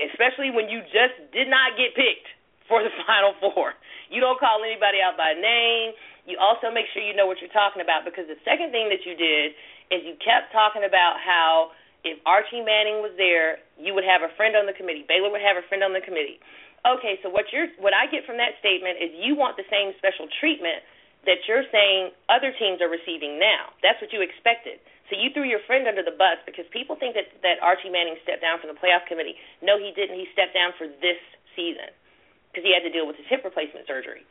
especially when you just did not get picked for the *laughs* Final Four. You don't call anybody out by name. You also make sure you know what you're talking about because the second thing that you did is you kept talking about how if Archie Manning was there, you would have a friend on the committee. Baylor would have a friend on the committee. Okay, so what you're what I get from that statement is you want the same special treatment that you're saying other teams are receiving now. That's what you expected. So you threw your friend under the bus because people think that that Archie Manning stepped down from the playoff committee. No, he didn't. He stepped down for this season because he had to deal with his hip replacement surgery.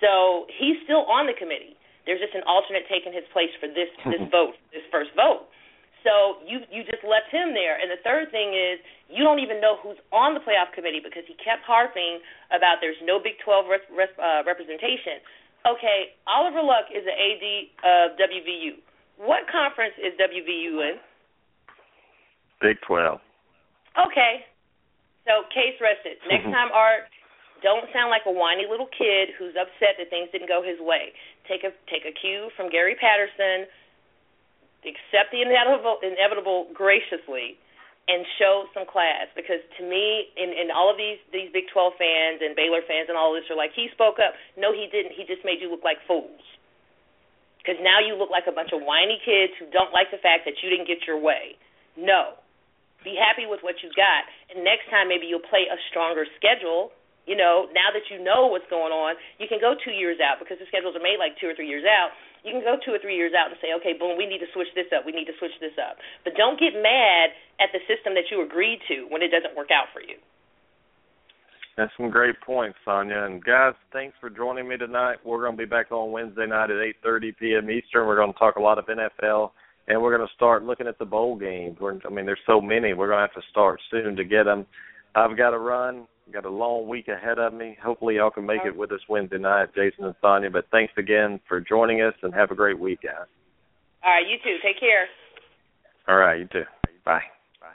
So he's still on the committee. There's just an alternate taking his place for this *laughs* this vote, this first vote. So you you just left him there. And the third thing is you don't even know who's on the playoff committee because he kept harping about there's no Big 12 res, res, uh, representation. Okay, Oliver Luck is the AD of WVU. What conference is WVU in? Big Twelve. Okay. So case rested. *laughs* Next time, Art, don't sound like a whiny little kid who's upset that things didn't go his way. Take a take a cue from Gary Patterson. Accept the inevitable, inevitable graciously, and show some class. Because to me, in in all of these these Big 12 fans and Baylor fans and all this are like, he spoke up. No, he didn't. He just made you look like fools. Because now you look like a bunch of whiny kids who don't like the fact that you didn't get your way. No, be happy with what you got, and next time maybe you'll play a stronger schedule. You know, now that you know what's going on, you can go two years out because the schedules are made like two or three years out. You can go two or three years out and say, okay, boom, we need to switch this up. We need to switch this up. But don't get mad at the system that you agreed to when it doesn't work out for you. That's some great points, Sonia. And guys, thanks for joining me tonight. We're going to be back on Wednesday night at 8:30 p.m. Eastern. We're going to talk a lot of NFL, and we're going to start looking at the bowl games. We're, I mean, there's so many. We're going to have to start soon to get them. I've got to run. Got a long week ahead of me. Hopefully, y'all can make it with us Wednesday night, Jason and Sonia. But thanks again for joining us, and have a great week, guys. All right, you too. Take care. All right, you too. Bye. Bye.